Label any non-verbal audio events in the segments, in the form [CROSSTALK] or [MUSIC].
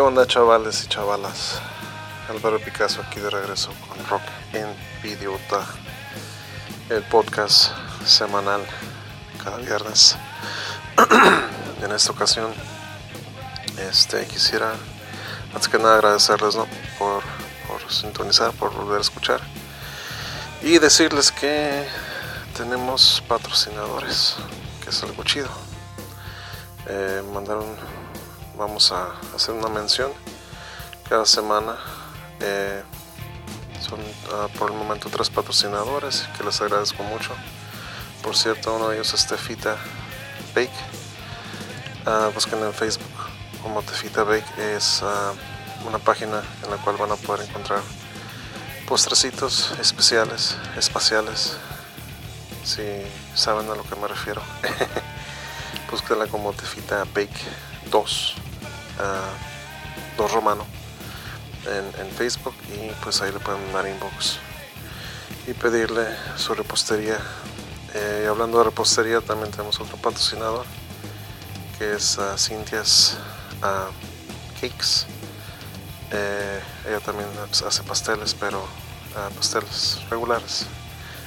¿Qué onda chavales y chavalas? Álvaro Picasso aquí de regreso con Rock en Videota, el podcast semanal cada viernes. [CLEARS THROAT] en esta ocasión, este quisiera antes que nada agradecerles por, por sintonizar, por volver a escuchar y decirles que tenemos patrocinadores, que es algo chido. Eh, mandaron vamos a hacer una mención cada semana. Eh, son ah, por el momento tres patrocinadores que les agradezco mucho. Por cierto, uno de ellos es Tefita Bake. Uh, busquen en Facebook como Tefita Bake. Es ah, una página en la cual van a poder encontrar postrecitos especiales, espaciales. Si saben a lo que me refiero. [LAUGHS] Búsquenla como Tefita Bake 2 dos Romano en, Facebook y pues ahí le pueden dar inbox y pedirle su repostería. Eh, hablando de repostería, también tenemos otro patrocinador que es uh, Cynthia's Cakes. Eh, ella también hace pasteles, pero pasteles regulares.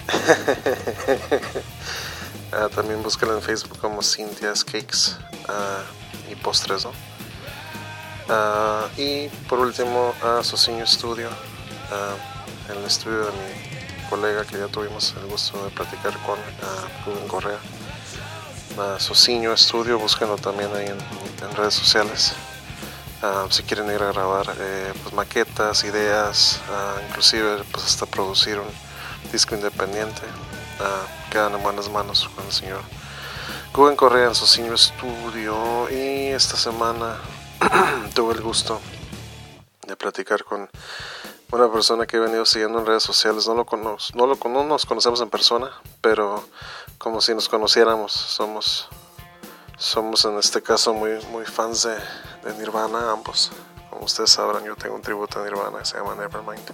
[LAUGHS] también búsquenla en Facebook como Cynthia's Cakes y postres, ¿no? Ah, y por último a Sociño Studio, uh, el estudio de mi colega que ya tuvimos el gusto de platicar con Rubén Correa. Uh, Sociño Studio, búsquenlo también ahí en, redes sociales. si quieren ir a grabar eh, pues, maquetas, ideas, inclusive pues hasta producir un disco independiente, quedan en buenas manos con el señor Rubén Correa en Sociño Studio y esta semana [CLEARS THROAT] tuve el gusto de platicar con una persona que he venido siguiendo en redes sociales. No, lo no, lo, no nos conocemos en persona, pero como si nos conociéramos. Somos, somos en este caso muy, muy fans de, Nirvana, ambos. Como ustedes sabrán, yo tengo un tributo a Nirvana que se llama Nevermind.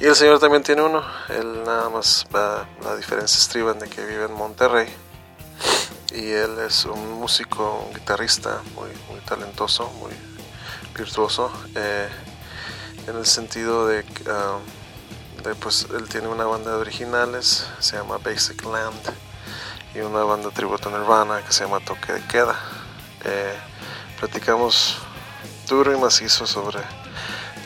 Y el señor también tiene uno. Él nada más, la diferencia estriba en de que vive en Monterrey y él es un músico, un guitarrista muy, muy talentoso, muy virtuoso, eh, en el sentido de, ah, de, pues él tiene una banda de originales, se llama Basic Land, y una banda tributo Nirvana que se llama Toque de Queda. Eh, platicamos duro y macizo sobre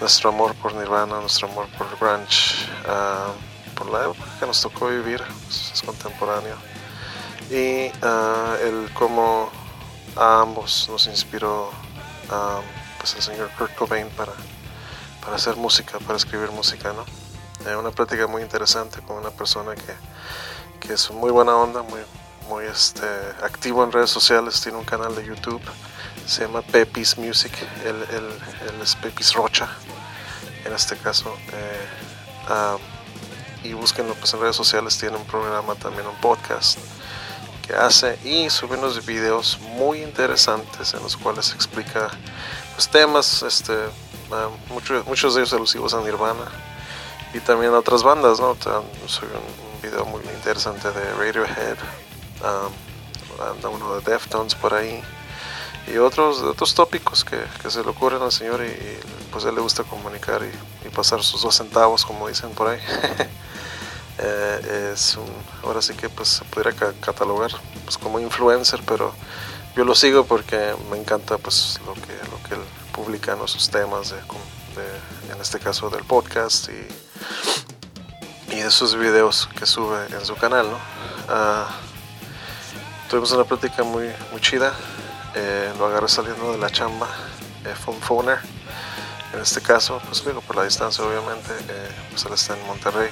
nuestro amor por Nirvana, nuestro amor por grunge, ah, por la época que nos tocó vivir, pues, es contemporáneo y uh, el cómo a ambos nos inspiró uh, pues el señor Kurt Cobain para, para hacer música, para escribir música, ¿no? Eh, una práctica muy interesante con una persona que, que es muy buena onda, muy, muy este, activo en redes sociales, tiene un canal de YouTube, se llama Pepis Music, él, es Pepis Rocha, en este caso. Eh, um, y búsquenlo pues en redes sociales, tiene un programa también, un podcast que hace y sube unos videos muy interesantes en los cuales explica los temas, este, ah, muchos, muchos de ellos alusivos a Nirvana y también a otras bandas, ¿no? Soy un, video muy interesante de Radiohead, um, uno de Deftones por ahí y otros, otros tópicos que, que se le ocurren al señor y, pues a él le gusta comunicar y, y pasar sus dos centavos como dicen por ahí. [LAUGHS] Eh, es un, ahora sí que pues se podría catalogar pues, como influencer, pero yo lo sigo porque me encanta pues lo que, lo que él publica en sus temas, de, en este caso del podcast y, y de sus videos que sube en su canal. ¿no? Ah, tuvimos una plática muy, muy chida, eh, lo agarré saliendo de la chamba, eh, phone phoner. En este caso, pues digo, por la distancia obviamente, eh, pues él está en Monterrey,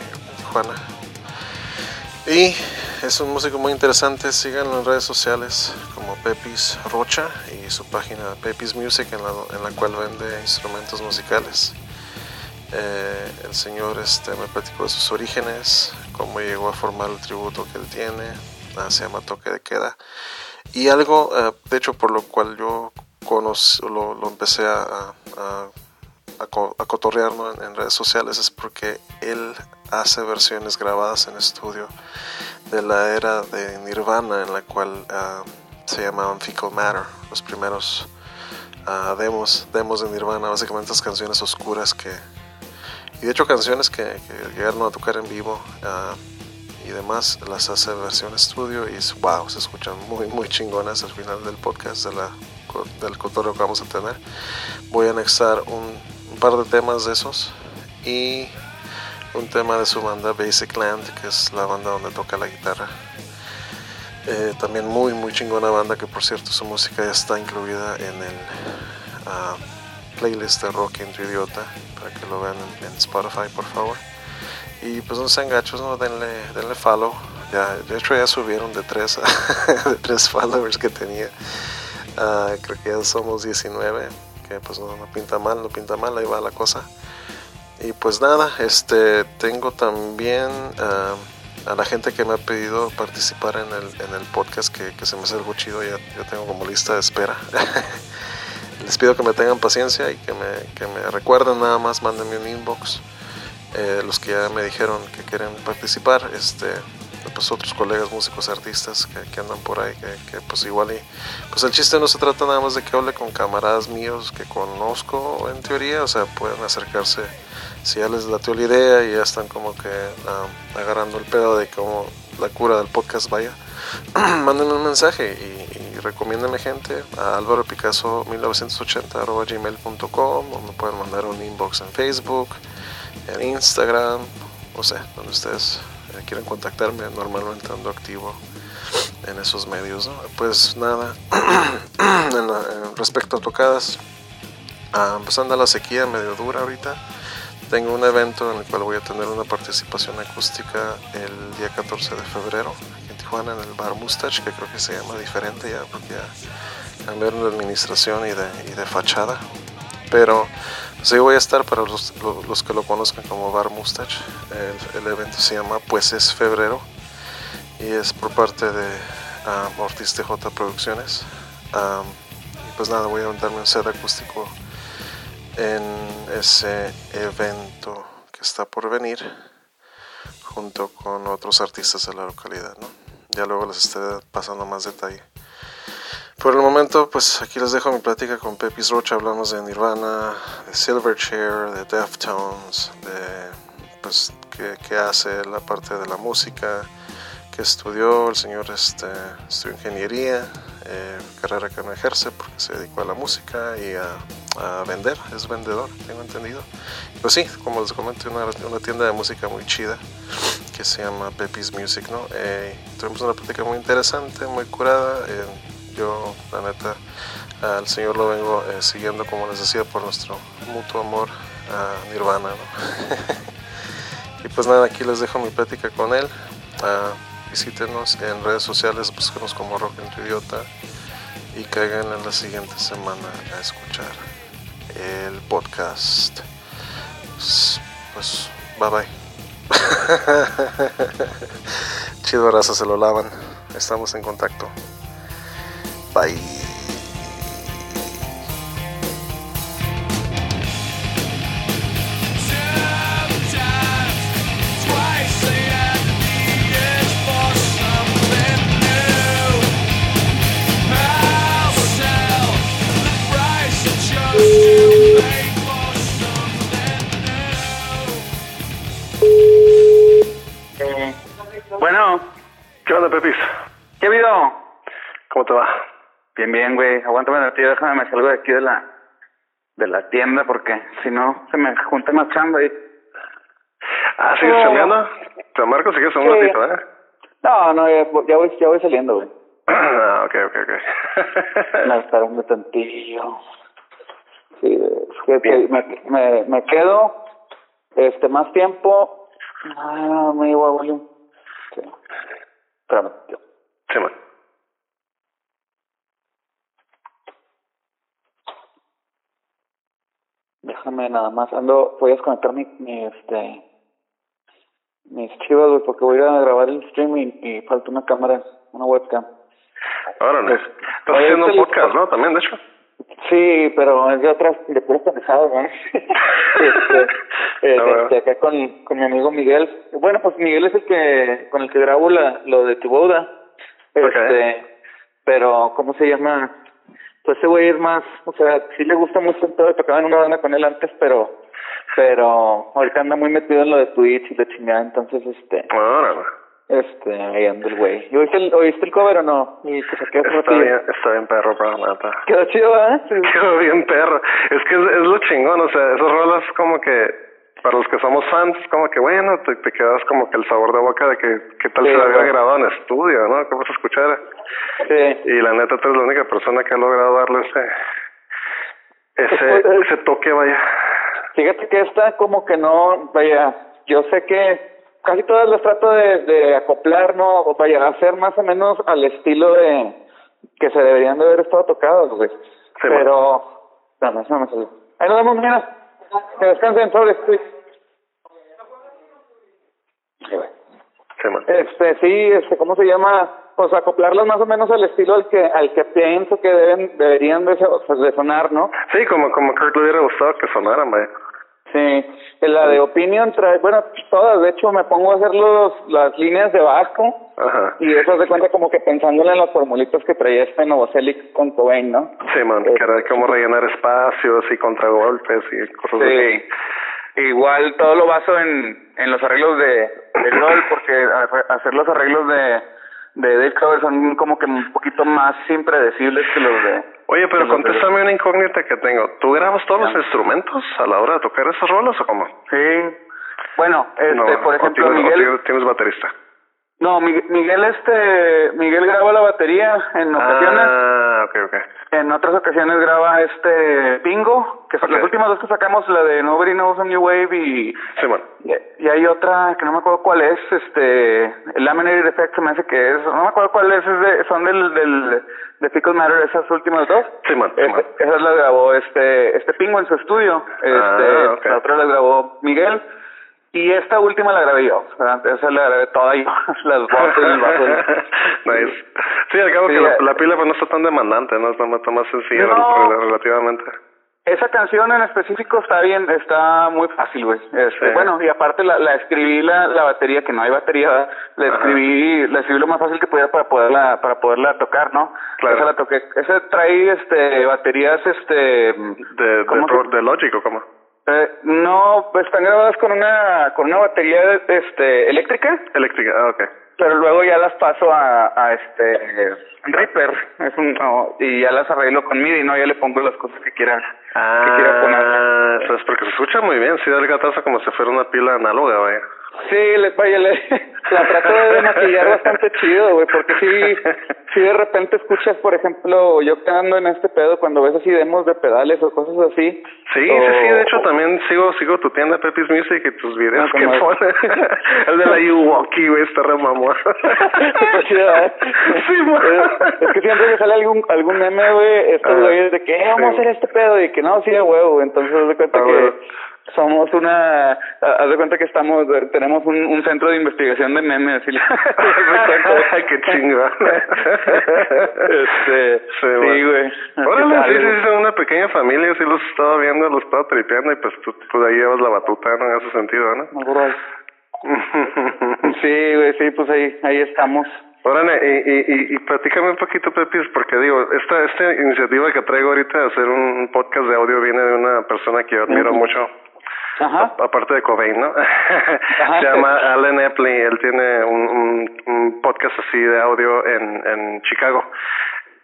y es un músico muy interesante, síganlo en redes sociales como Pepis Rocha y su página Pepis Music en la, cual vende instrumentos musicales. Eh, el señor este, me platicó de sus orígenes, cómo llegó a formar el tributo que él tiene, se llama Toque de Queda. Y algo, eh, de hecho, por lo cual yo lo, lo, empecé a, a, a cotorrear en redes sociales es porque él hace versiones grabadas en estudio de la era de Nirvana en la cual ah, se llamaban Fecal Matter, los primeros demos, demos de Nirvana, básicamente estas canciones oscuras que... Y de hecho canciones que, llegaron a tocar en vivo y demás, las hace versión estudio y wow, se escuchan muy, muy chingonas al final del podcast de la, del cotorreo que vamos a tener. Voy a anexar un, un par de temas de esos y un tema de su banda Basic Land, que es la banda donde toca la guitarra. Eh, también muy muy chingona banda que por cierto su música ya está incluida en el ah, playlist de Rock Entre Idiota para que lo vean en, Spotify por favor y pues no sean gachos no denle, denle follow ya, de hecho ya subieron de tres [LAUGHS] de tres followers que tenía ah, creo que ya somos 19 que pues no, no pinta mal no pinta mal ahí va la cosa y pues nada, este tengo también uh, a la gente que me ha pedido participar en el, en el podcast que, que se me hace algo chido, ya, yo tengo como lista de espera. [LAUGHS] Les pido que me tengan paciencia y que me, que me recuerden nada más, mándenme un inbox. Eh, los que ya me dijeron que quieren participar, este, pues otros colegas músicos, artistas que, que andan por ahí, que, que, pues igual y, pues el chiste no se trata nada más de que hable con camaradas míos que conozco en teoría, o sea, pueden acercarse si ya les latió la idea y ya están como que um, agarrando el pedo de cómo la cura del podcast vaya, [CLEARS THROAT] mándenme un mensaje y, y gente a Álvaro Picasso 1980 gmail.com o me pueden mandar un inbox en Facebook, en Instagram, o sea, donde ustedes eh, quieran contactarme, normalmente ando activo en esos medios. Pues nada, [CLEARS THROAT] en, respecto a tocadas, uh, pues anda la sequía medio dura ahorita tengo un evento en el cual voy a tener una participación acústica el día 14 de febrero aquí en Tijuana en el Bar Mustache, que creo que se llama diferente ya porque ya cambiaron de administración y de, y de fachada. Pero sí voy a estar para los, los, que lo conozcan como Bar Mustache. El, evento se llama Pues es Febrero y es por parte de um, Ortiz TJ Producciones. y pues nada, voy a darme un set acústico en ese evento que está por venir junto con otros artistas de la localidad. Ya luego les estaré pasando más detalle. Por el momento, pues aquí les dejo mi plática con Pepis Rocha. Hablamos de Nirvana, de Silverchair, de Deftones, de pues qué, hace la parte de la música, que estudió el señor este, estudió ingeniería, eh, carrera que no ejerce porque se dedicó a la música y a vender, es vendedor, tengo entendido. Pues sí, como les comenté, una, una tienda de música muy chida que se llama Pepis Music, ¿no? Eh, tuvimos una plática muy interesante, muy curada. Eh, yo, la neta, al señor lo vengo eh, siguiendo, como les decía, por nuestro mutuo amor a Nirvana, [LAUGHS] y pues nada, aquí les dejo mi plática con él. Uh, visítenos en redes sociales, búsquenos como Rock tu Idiota y caigan en la siguiente semana a escuchar el podcast. Pues, pues bye bye. [LAUGHS] Chido raza, se lo lavan. Estamos en contacto. Bye. Bueno. ¿Qué onda, Pepis? ¿Qué ha habido? ¿Cómo te va? Bien, bien, güey. Aguántame tío, déjame, me salgo de aquí de la de la tienda porque si no se me junta más chamba y... Ah, ¿sigues oh. saliendo? Te marco si quieres un ratito, ¿eh? No, no, ya, voy, ya voy saliendo, güey. [CLEARS THROAT] Ah, ok, ok, ok. [LAUGHS] me esperando tantillo. Sí, es que me, me, me quedo este más tiempo. Ah, me igual, Sí. Espérame. Sí, man. Déjame nada más, ando, voy a desconectar mi, mi este, mis chivas, güey, porque voy a ir a grabar el stream y, falta una cámara, una webcam. Órale, pues, estás haciendo un podcast, ¿no? También, de hecho. Sí, pero es de otras, de puras pendejadas, ¿no? [LAUGHS] este, [LAUGHS] ah, este, acá con, con mi amigo Miguel. Bueno, pues Miguel es el que, con el que grabo la, lo de tu boda. Este, pero, ¿cómo se llama? Pues ese güey es más, o sea, sí le gusta mucho el todo, tocaba en una banda con él antes, pero pero ahorita anda muy metido en lo de Twitch y de chingada, entonces este este ahí anda el güey. ¿Y oíste el, oíste el cover o no? Y que saqué Está bien, está bien perro, bro, neta. Quedó chido, ¿eh? [LAUGHS] Sí. Quedó bien perro. Es que es, es lo chingón, o sea, esas rolas como que, para los que somos fans, es como que bueno, te, te quedas como que el sabor de boca de que qué tal Sí, se había grabado en estudio, ¿no? ¿Qué vas a escuchar? Sí. Y la neta, tú eres la única persona que ha logrado darle ese, ese, Pues, ese toque, vaya. Fíjate que esta como que no, vaya, yo sé que casi todas las trato de, de acoplar, ¿no? O vaya, hacer más o menos al estilo de que se deberían de haber estado tocados, güey. Pero, no, no me salió. Ahí nos vemos, mira. Que descansen, sobre. Sí. Man. Este, sí, este, ¿cómo se llama? Pues acoplarlas más o menos al estilo al que al que pienso que deben deberían de, de sonar, ¿no? Sí, como, como Kurt le hubiera gustado que sonaran, vaya. Sí, en la de Opinion trae, bueno, todas, de hecho me pongo a hacer los, las líneas de bajo Ajá. y eso de cuenta como que pensándole en las formulitas que traía este Novoselic con Cobain, ¿no? Sí, man, que era como rellenar espacios y contragolpes y cosas así. igual todo lo baso en, en los arreglos de, de LOL porque hacer los arreglos de, de Dave Cover son como que un poquito más impredecibles que los de... Oye, pero de- contéstame una incógnita que tengo. ¿Tú grabas todos los instrumentos a la hora de tocar esas rolas o cómo? Sí, bueno, este, no, por ejemplo, tienes, o Miguel... tienes- tienes baterista. No, Miguel, este, Miguel graba la batería en ocasiones, Ah, ok, ok. en otras ocasiones graba este Pingo, que son Ok. las últimas dos que sacamos, la de Nobody Knows a New Wave y, Sí, y, y hay otra que no me acuerdo cuál es, este, Laminated Effect me hace que es, no me acuerdo cuál es, es de, son del, del, de Fickle Matter esas últimas dos. Sí, man. Sí, esas las grabó este, este Pingo en su estudio, este, Ah, la otra la grabó Miguel. Y esta última la grabé yo, esa la grabé toda yo, [LAUGHS] las voces, el bajo. [LAUGHS] nice. Sí, al cabo Sí, que la, la pila pues no está tan demandante, ¿no? Está más, está más sencilla No. relativamente. Esa canción en específico está bien, está muy fácil, güey. Este, Sí. Bueno, y aparte la, la escribí la, la batería, que no hay batería, la Ajá. escribí, la escribí lo más fácil que pudiera para poderla, para poderla tocar, ¿no? Claro. Esa la toqué, esa trae, este, baterías, este, De, de, ¿cómo pro- se- de Logic o cómo? Eh, no, pues están grabadas con una, con una batería, este, eléctrica, Eléctrica, ah, ok. pero luego ya las paso a, a este Reaper. Es un no, y ya las arreglo con MIDI no ya le pongo las cosas que quiera que quiera poner. Ah, eso es porque se escucha muy bien, sí da el gatazo como si fuera una pila análoga, vaya. Sí le vaya le [LAUGHS] la trato de maquillar bastante chido güey porque sí sí de repente escuchas por ejemplo yo que ando en este pedo cuando ves así demos de pedales o cosas así Sí, sí, sí, de hecho también sigo sigo tu tienda Pepis Music y tus videos Ah, que pones. [LAUGHS] el de la Yuwoki, güey, está re mamón. [LAUGHS] Es que siempre que sale algún algún meme, güey, estos güeyes de que "Eh, vamos a hacer este pedo y que no, sí, a huevo, entonces de cuenta Ah, que. Somos una, haz de cuenta que estamos, tenemos un, un centro de investigación de memes y [LAUGHS] [LAUGHS] qué [LAUGHS] chingón. este, Sí, güey. Órale, sí, sí, son una pequeña familia, sí los he estado viendo, los he estado tripeando y pues tú, de ahí llevas la batuta, ¿no? En ese sentido, ¿no? Sí, güey, sí, pues ahí, ahí estamos. Órale, y, y, y, y platícame un poquito, Pepis, porque digo, esta, esta iniciativa que traigo ahorita de hacer un podcast de audio viene de una persona que yo admiro mucho, Ajá. aparte de Cobain, ¿no? [LAUGHS] Se llama Alan Epley, él tiene un, un, un podcast así de audio en, en Chicago.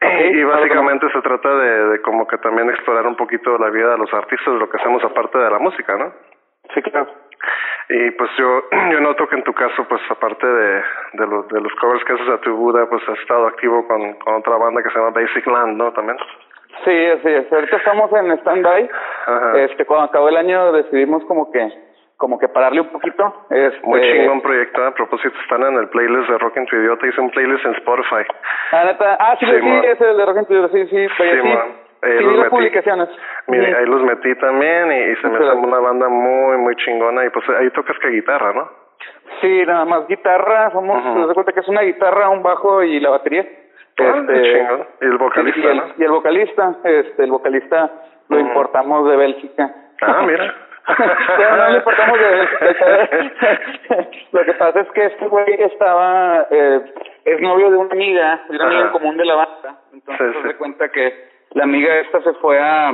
Y claro, básicamente se trata de, de como que también explorar un poquito la vida de los artistas, lo que hacemos aparte de la música, ¿no? Sí, claro. Y pues yo [CLEARS THROAT] yo noto que en tu caso, pues aparte de, de, los, de los covers que haces a tu Buda, pues has estado activo con, con otra banda que se llama Basic Land, ¿no? También. Sí, así es. Ahorita estamos en stand-by. Este, cuando acabó el año decidimos como que, como que pararle un poquito. Este, Muy chingón proyecto. A propósito, están en el playlist de Rock en tu Idiota. Hice un playlist en Spotify. Ah, neta. Ah, sí, Sí, sí, es el de Rock and Roll, sí, sí, Sí, sí. Ahí Sí, los metí. publicaciones. Mire, ahí los metí también y, y se me hizo una banda muy, muy chingona. Y pues ahí tocas que guitarra, ¿no? Sí, nada más guitarra, somos, se da cuenta que es una guitarra, un bajo y la batería. Ah, qué chingón. Y el vocalista, y el, ¿no? y el vocalista, este, el vocalista lo Ujú. importamos de Bélgica. Ah, mira. [LAUGHS] No le importamos de Bélgica. [LAUGHS] Lo que pasa es que este güey estaba, eh, es novio de una amiga, de una amiga Ajá. en común de la banda. Entonces Sí, se sí. cuenta que la amiga esta se fue a,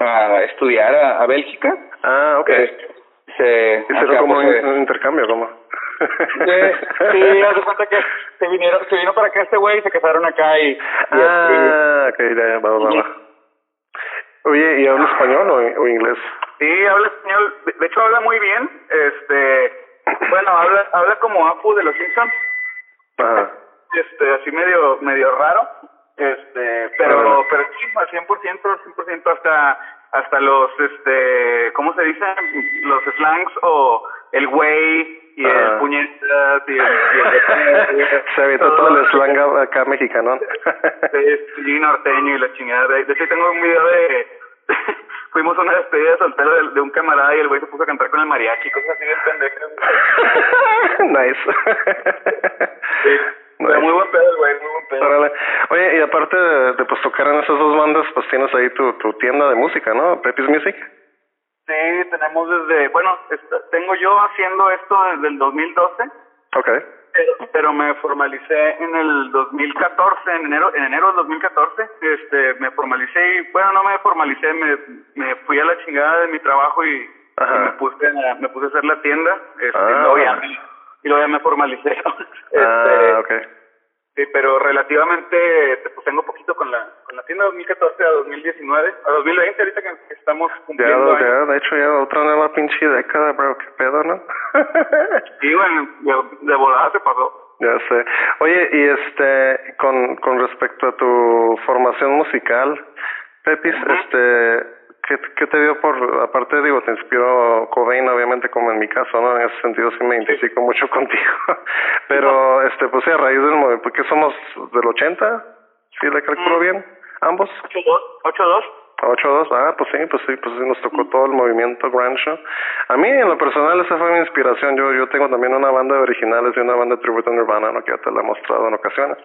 a, estudiar a, Bélgica. Ah, ok. Eh, se, ¿Hicieron como un, intercambio, ¿cómo? Sí, haz de cuenta que se vinieron, se vino para acá este güey y se casaron acá y... ah, ok, ya, va, va, va. Oye, ¿y habla español o, o inglés? Sí, habla español. De hecho, habla muy bien. Este, bueno, habla, habla como Apu de los Simpsons. Ajá. Este, así medio, medio raro. Este, pero, pero sí, al 100%, 100% hasta, hasta los, este, ¿cómo se dice? Los slangs o el güey y el puñetas [LAUGHS] y el... se evitó todo, el slang acá mexicano. [LAUGHS] sí, norteño y la chingada. De hecho, tengo un video de... [LAUGHS] fuimos a una despedida de soltero de, un camarada y el güey se puso a cantar con el mariachi, cosas así bien pendejas. nice. sí. muy buen pedo, güey, muy buen pedo. Oye, y aparte de, de, pues tocar en esas dos bandas, pues tienes ahí tu, tu tienda de música, ¿no? Pepis Music. Sí, tenemos desde, bueno, tengo yo haciendo esto desde el 2012. Okay. Pero, pero, me formalicé en el 2014, en enero, en enero del 2014, este, me formalicé y, bueno, no me formalicé, me, me fui a la chingada de mi trabajo y, me puse a, me puse a hacer la tienda, este, ah, y, luego ya, y luego ya me formalicé. [LAUGHS] Ah, este, ah, okay. Sí, pero relativamente, pues tengo poquito con la con la tienda 2014 a 2019, a 2020 ahorita que estamos cumpliendo. Ya, ya, de hecho ya otra nueva pinche década, bro, qué pedo, ¿no? [LAUGHS] sí, bueno, de, volada se pasó. Ya sé. Oye, y este, con, con respecto a tu formación musical, Pepis, este, ¿Qué, ¿Qué, te dio por, aparte digo, te inspiró Cobain, obviamente, como en mi caso, ¿no? En ese sentido sí me identifico mucho [LAUGHS] contigo. Pero, este, pues sí, a raíz del movimiento, porque somos del 80, ¿sí le calculo bien? ¿Ambos? 8-2. 8-2, ah, pues sí, pues sí, pues sí, nos tocó todo el movimiento grunge. A mí, en lo personal, esa fue mi inspiración. Yo yo tengo también una banda de originales y una banda de tributo Nirvana, ¿no? Que ya te la he mostrado en ocasiones.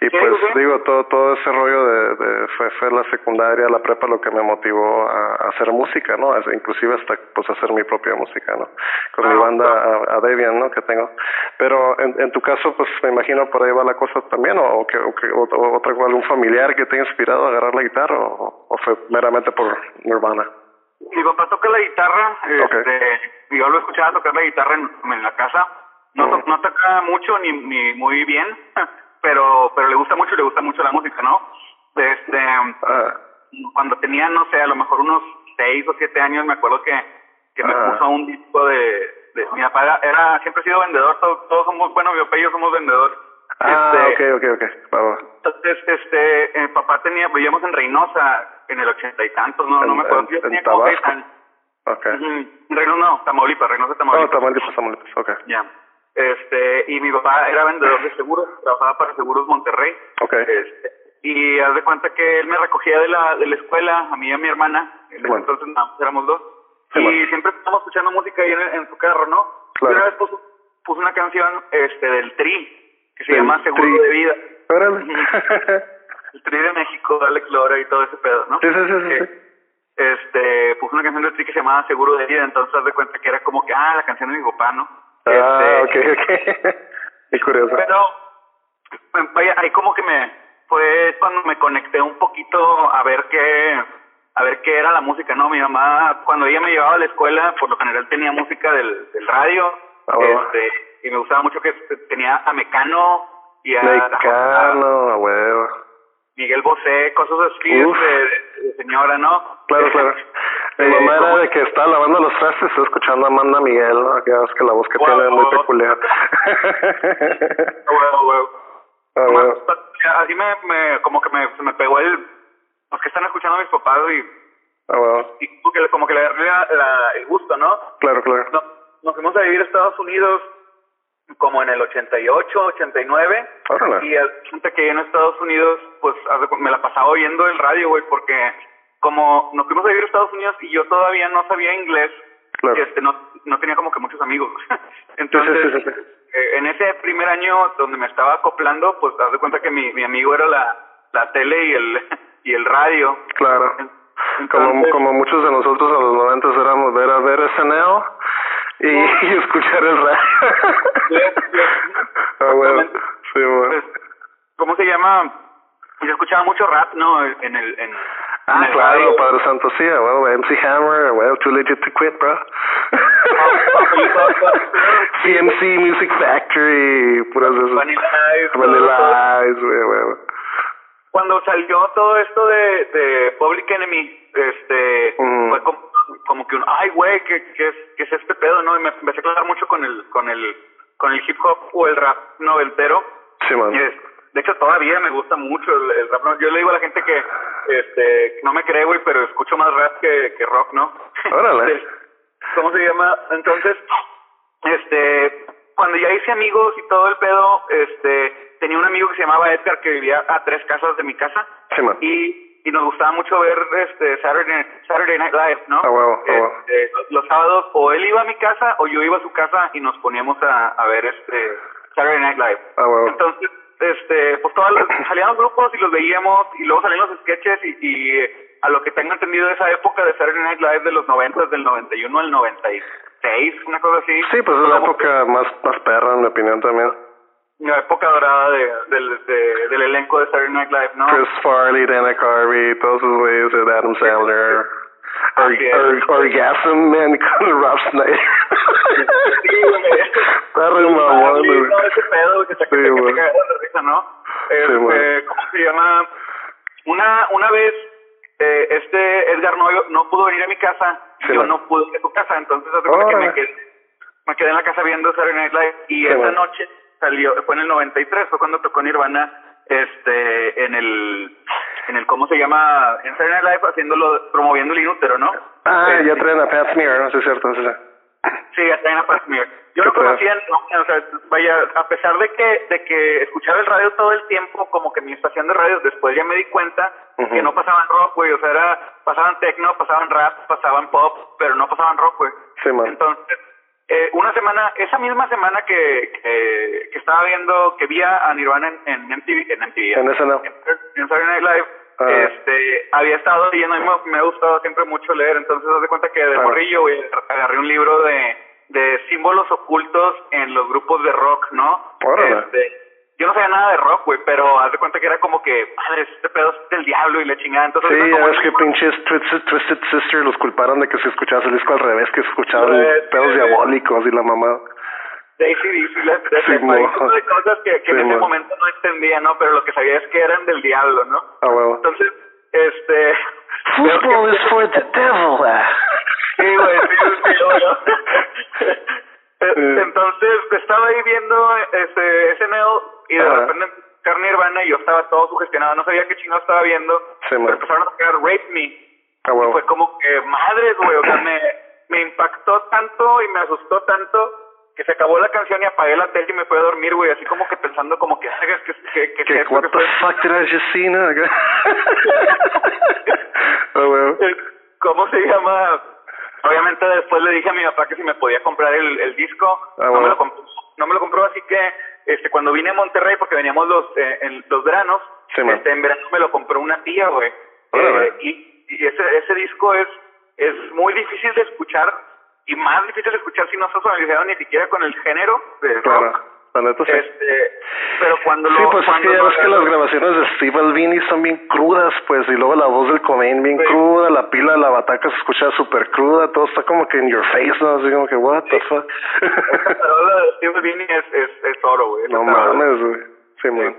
Y pues, digo, todo todo ese rollo de, de fue, fue la secundaria, la prepa, lo que me motivó a, hacer música, ¿no? inclusive hasta, pues, hacer mi propia música, ¿no? Con mi ah, banda a, Debian, ¿no? Que tengo. Pero en, en tu caso, pues, me imagino por ahí va la cosa también, o, que, o, que, o, otra, algún familiar que te ha inspirado a agarrar la guitarra, o, o fue meramente por Nirvana? Mi papá toca la guitarra, este, yo lo escuchaba tocar la guitarra en, la casa. No, no toca mucho ni, ni muy bien, [LAUGHS] pero pero le gusta mucho, le gusta mucho la música, ¿no? Este, ah. cuando tenía, no sé, a lo mejor unos seis o siete años, me acuerdo que, que me ah. puso un disco de, de mi papá era, siempre ha sido vendedor, todos, todos somos, bueno, mi papá y yo somos vendedores Ah, este, ok, ok, ok. Entonces, este, eh, papá tenía, vivíamos en Reynosa en el ochenta y tantos, no, no me acuerdo. Yo tenía como seis años. Okay. Reynosa, no, Tamaulipas, Reynosa, Tamaulipas. Oh, Tamaulipas, Tamaulipas, ok. Ya. Este, y mi papá era vendedor de seguros, trabajaba para Seguros Monterrey. Ok. Este, y haz de cuenta que él me recogía de la, de la escuela, a mí y a mi hermana, entonces no, éramos dos. y siempre estábamos escuchando música ahí en, en su carro, ¿no? Claro. Y una vez puso, puso una canción este del Tri, que se llama Seguro de Vida. el Tri de México, Alex Lora y todo ese pedo, ¿no? Sí, sí, sí, sí. Eh, este, puso una canción del Tri que se llamaba Seguro de Vida, entonces haz de cuenta que era como que, ah, la canción de mi papá, ¿no? Ah, este, ok, ok. [LAUGHS] Qué curioso. Pero, vaya, ahí como que me, fue cuando me conecté un poquito a ver qué, a ver qué era la música, ¿no? Mi mamá, cuando ella me llevaba a la escuela, por lo general tenía música del, del radio, ah, este, y me gustaba mucho que tenía a Mecano y a Mecano, a huevo. Miguel Bosé, cosas así de, señora, ¿no? Claro, [LAUGHS] claro. Mi eh, mamá era de que estaba lavando los trastes escuchando a Amanda Miguel, ¿no? Que es que la voz que tiene es muy peculiar. [LAUGHS] huevo, huevo. Así me, me, como que me, me pegó el, los que están escuchando a mis papás y, y como que, como que le agarré la, el gusto, ¿no? Claro, claro. No, nos fuimos a vivir a Estados Unidos como en el 88, 89. Y gente que en Estados Unidos, pues me la pasaba oyendo el radio, güey, porque como nos fuimos a vivir a Estados Unidos y yo todavía no sabía inglés, este no, no tenía como que muchos amigos. [LAUGHS] Entonces, eh, en ese primer año donde me estaba acoplando, pues haz de cuenta que mi, mi amigo era la, la tele y el, [LAUGHS] y el radio. Claro. como, como muchos de nosotros a los 90 éramos ver a ver SNL y, [LAUGHS] y escuchar el radio. [LAUGHS] ah, bueno. Sí, bueno. Pues, ¿Cómo se llama? yo escuchaba mucho rap, ¿no? En el... En, ah, en claro, Padre Santo, sí, well, MC Hammer, well, Too Legit to Quit, bro. [LAUGHS] CMC Music Factory, puras esas. Vanilla Ice. Güey, güey. Cuando salió todo esto de, de Public Enemy, este, Mm. fue como, como que un, ay, güey, ¿qué, qué, es, ¿qué es este pedo, no? Y me empecé a clavar mucho con el, con el, con el hip hop o el rap noventero. Sí, man. Y es- de hecho, todavía me gusta mucho el, el rap. ¿no? Yo le digo a la gente que este no me cree, güey, pero escucho más rap que, que rock, ¿no? Órale. [LAUGHS] Este, ¿Cómo se llama? Entonces, este, cuando ya hice amigos y todo el pedo, este, tenía un amigo que se llamaba Edgar que vivía a tres casas de mi casa Sí, man. y, y nos gustaba mucho ver este Saturday, Saturday Night Live, ¿no? Huevo. Este, los sábados o él iba a mi casa o yo iba a su casa y nos poníamos a, a ver este Saturday Night Live. Ah, huevo. Entonces, este, pues todas las- salían los grupos y los veíamos y luego salían los sketches y, y a lo que tengo entendido de esa época de Saturday Night Live de los 90, del 91 al 96, una cosa así. Sí, pues es la época más, más perra, en mi opinión también. La época dorada de, del, de- del elenco de Saturday Night Live, ¿no? Chris Farley, Dana Carvey, todos esos güeyes, Adam Sandler. Or, or, orgasm, man, con [LAUGHS] Rob Schneider. Sí, güey. Está re mamón, Sí, güey. todo ese pedo, que te, Sí, que te- que te güey. cagas de risa, ¿no? Este, güey. ¿Cómo se llama? Una, una vez, eh, este Edgar no, no pudo venir a mi casa, Sí, yo güey. no pude ir a su casa, entonces hace cuenta que me quedé, me quedé en la casa viendo Saturday Night Live, y Sí, esa güey. noche salió, fue en el 93, fue cuando tocó Nirvana, este, en el, en el, ¿cómo se llama? En Saturday Night Live, haciéndolo, promoviendo el inútero, ¿no? Ah, Este, ya traen a Pat Smear, ¿no? Sí, es cierto, sí, sí. Sí, ya está en la Paz Smear. Yo ¿Qué lo conocía, no, o sea, vaya, a pesar de que de que escuchaba el radio todo el tiempo, como que mi estación de radio, después ya me di cuenta que no pasaban rock, güey, o sea, era, pasaban techno, pasaban rap, pasaban pop, pero no pasaban rock, güey. Sí, man. Entonces, eh, una semana, esa misma semana que, que, que estaba viendo, que vi a Nirvana en, en MTV, en MTV, En SNL. en, en Saturday Night Live, Ah. este, había estado leyendo, mí me, me ha gustado siempre mucho leer, entonces haz de cuenta que de Claro. morrillo, güey, agarré un libro de, de símbolos ocultos en los grupos de rock, ¿no? Órale. Este, yo no sabía nada de rock, güey, pero haz de cuenta que era como que, madre, este pedo es del diablo y la chingada, entonces... Sí, como el que pinches Twisted, Twisted Sister los culparon de que si escuchabas el disco al revés, que escuchaban Eh, pedos sí. diabólicos y la mamá. de ACDC, la- de- cosas que, que Sí, en ese mo. momento no entendía, ¿no? Pero lo que sabía es que eran del diablo, ¿no? Ah. Entonces, este... [LAUGHS] Football que- is for the devil. Sí, güey, sí, sí. [LAUGHS] Entonces, estaba ahí viendo este SNL y de Ajá. repente empezó Nirvana y yo estaba todo sugestionado, no sabía qué chingado estaba viendo. Sí, pero empezaron a tocar Rape Me. Ah, huevo. Fue como que, madres, güey, o sea, me, me impactó tanto y me asustó tanto que se acabó la canción y apagué la tele y me fui a dormir, güey, así como que pensando como que, "Ay, que, que, que, es what the que fue?" fuck did I just see. [LAUGHS] Ah. Eh, ¿Cómo se llama? Obviamente después le dije a mi papá que si me podía comprar el, el disco, Ah, no, bueno. me lo compró, no me lo compró, así que este cuando vine a Monterrey, porque veníamos los eh, en los veranos, Sí, este, en verano me lo compró una tía, güey. Eh, y y ese, ese disco es, es muy difícil de escuchar y más difícil de escuchar si no estás familiarizado ni siquiera con el género de Claro. La neta sí. Este, pero cuando Sí, lo pues es cuando que ya ves que las grabaciones de Steve Albini son bien crudas, pues, y luego la voz del Cobain bien Sí. cruda, la pila de la bataca se escucha súper cruda, todo está como que in your face, ¿no? Así como que, what the Sí. fuck. Tarola de Steve Albini es, es, es oro, güey. no mames, güey. Sí, man.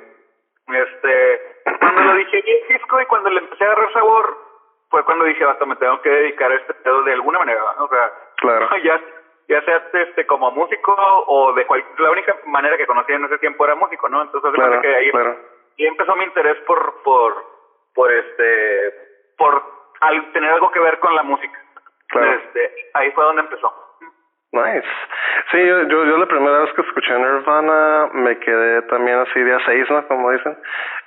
Este, cuando lo dije el disco y cuando le empecé a agarrar sabor, fue cuando dije, basta, me tengo que dedicar a este pedo de alguna manera, ¿no? o sea, Claro. [LAUGHS] ya, ya sea este como músico o de cual, la única manera que conocía en ese tiempo era músico, ¿no? Entonces, Claro, que ahí, claro. y empezó mi interés por, por, por este, por al tener algo que ver con la música. Claro. Este, ahí fue donde empezó. Nice. Sí, yo, yo, yo la primera vez que escuché Nirvana me quedé también así de a seis, ¿no? Como dicen.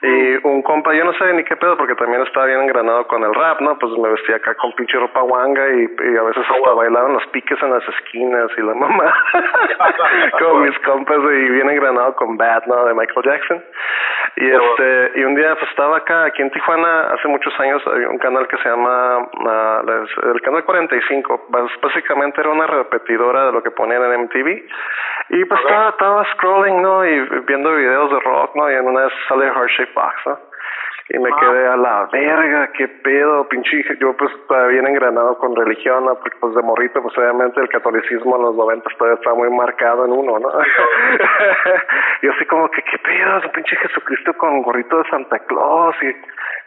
Y un compa, yo no sé ni qué pedo, porque también estaba bien engranado con el rap, ¿no? Pues me vestía acá con pinche ropa guanga y, y a veces hasta bailaban los piques en las esquinas y la mamá. [LAUGHS] como mis compas y bien engranado con Bad, ¿no? De Michael Jackson. Y este, y un día pues estaba acá, aquí en Tijuana, hace muchos años, hay un canal que se llama, les- el canal 45, bas- básicamente era una repetidora de lo que ponían en MTV. Y pues estaba, estaba scrolling, ¿no? Y viendo videos de rock, ¿no? Y en una vez sale Heart Shape Box, ¿no? Y me quedé a la verga, qué pedo, pinche. Yo pues estaba bien engranado con religión, ¿no? Porque pues de morrito, pues obviamente el catolicismo en los noventas todavía está muy marcado en uno, ¿no? [LAUGHS] yo así como que, qué pedo, un pinche Jesucristo con gorrito de Santa Claus y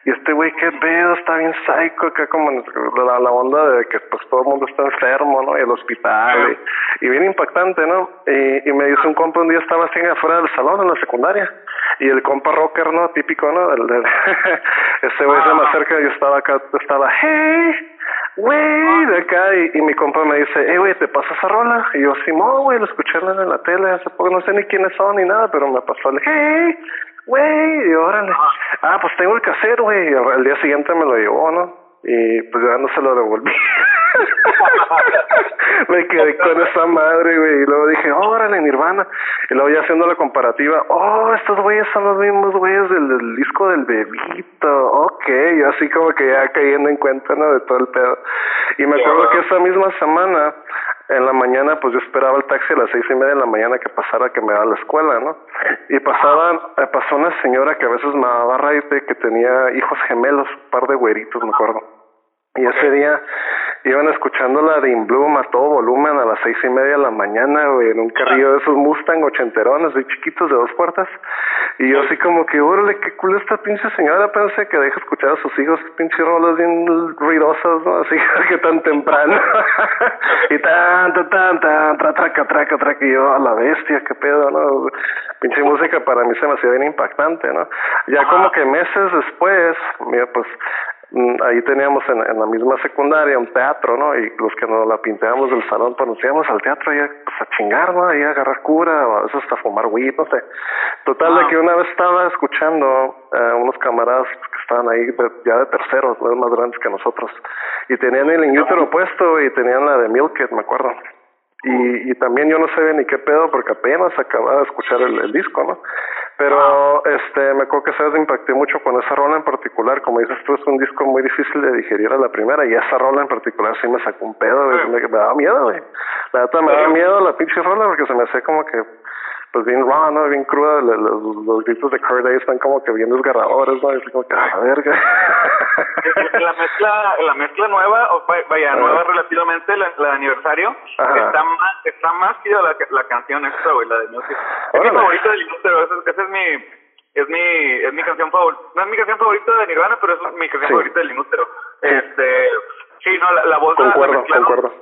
y este güey, qué pedo, está bien psycho, acá como la, la onda de que pues todo el mundo está enfermo, ¿no? Y el hospital, y, bien impactante, ¿no? Y, y me dice un compa, un día estaba así afuera del salón en la secundaria, y el compa rocker, ¿no? Típico, ¿no? El, del [LAUGHS] ese güey se me acerca, yo estaba acá, estaba, hey, güey, de acá, y, y, mi compa me dice, hey, güey, ¿te pasa esa rola? Y yo, sí, no, güey, lo escuché en la tele hace poco, no sé ni quiénes son ni nada, pero me pasó el, hey, güey, y órale. Ah, pues tengo el caser, güey. Al día siguiente me lo llevó, ¿no? Y pues ya no se lo devolví. [LAUGHS] me quedé con esa madre, güey. Y luego dije, órale, Nirvana. Y luego ya haciendo la comparativa, oh, estos güeyes son los mismos güeyes del, disco del bebito. Ok, yo así como que ya cayendo en cuenta, ¿no? De todo el pedo. Y me acuerdo que esa misma semana en la mañana pues yo esperaba el taxi a las seis y media de la mañana que pasara que me da a la escuela, ¿no? Y pasaban, eh, pasó una señora que a veces me daba raite que tenía hijos gemelos, un par de güeritos, me acuerdo. Y ese día iban escuchando la de In Bloom a todo volumen a las seis y media de la mañana, güey, en un carrillo de esos Mustang ochenterones, de chiquitos de dos puertas. Y yo así como que, órale, qué cool esta pinche señora, pensé que deja escuchar a sus hijos pinche rolas bien ruidosas, ¿no? Así [LAUGHS] que tan temprano. [LAUGHS] y tan, tan, tan, tan, tra, traca, traca, traca, y yo a la bestia, qué pedo, ¿no? Pinche música para mí se me hacía bien impactante, ¿no? Ya como que meses después, mira, pues ahí teníamos en, en, la misma secundaria un teatro, ¿no? Y los que nos la pintábamos del salón, pues nos íbamos al teatro y pues, a chingar, ¿no? Ahí a agarrar cura, o a veces hasta fumar weed, no sé. Total, de que una vez estaba escuchando a unos camaradas que estaban ahí ya de terceros, los más grandes que nosotros, y tenían el inútero opuesto y tenían la de Milket, me acuerdo. Y, y también yo no sabía ni qué pedo porque apenas acababa de escuchar el, el disco, ¿no? Pero este me acuerdo que se impacté mucho con esa rola en particular, como dices tú, es un disco muy difícil de digerir a la primera y esa rola en particular sí me sacó un pedo, me, me daba miedo, güey. La neta me daba miedo la pinche rola porque se me hacía como que pues bien raw, ¿no? Bien cruda, los, los, gritos de Kurt ahí están como que bien desgarradores, ¿no? Es como que, ah, verga. la mezcla, la mezcla nueva, o vaya, nueva relativamente, la, la de aniversario, está más, está más que la, la canción esta, güey, la de Music. Es mi favorito del esa, esa es mi, es mi, es mi canción favorita, no es mi canción favorita de Nirvana, pero es mi canción favorita del Inútero. Este, sí, no, la, la voz concuerdo, la concuerdo.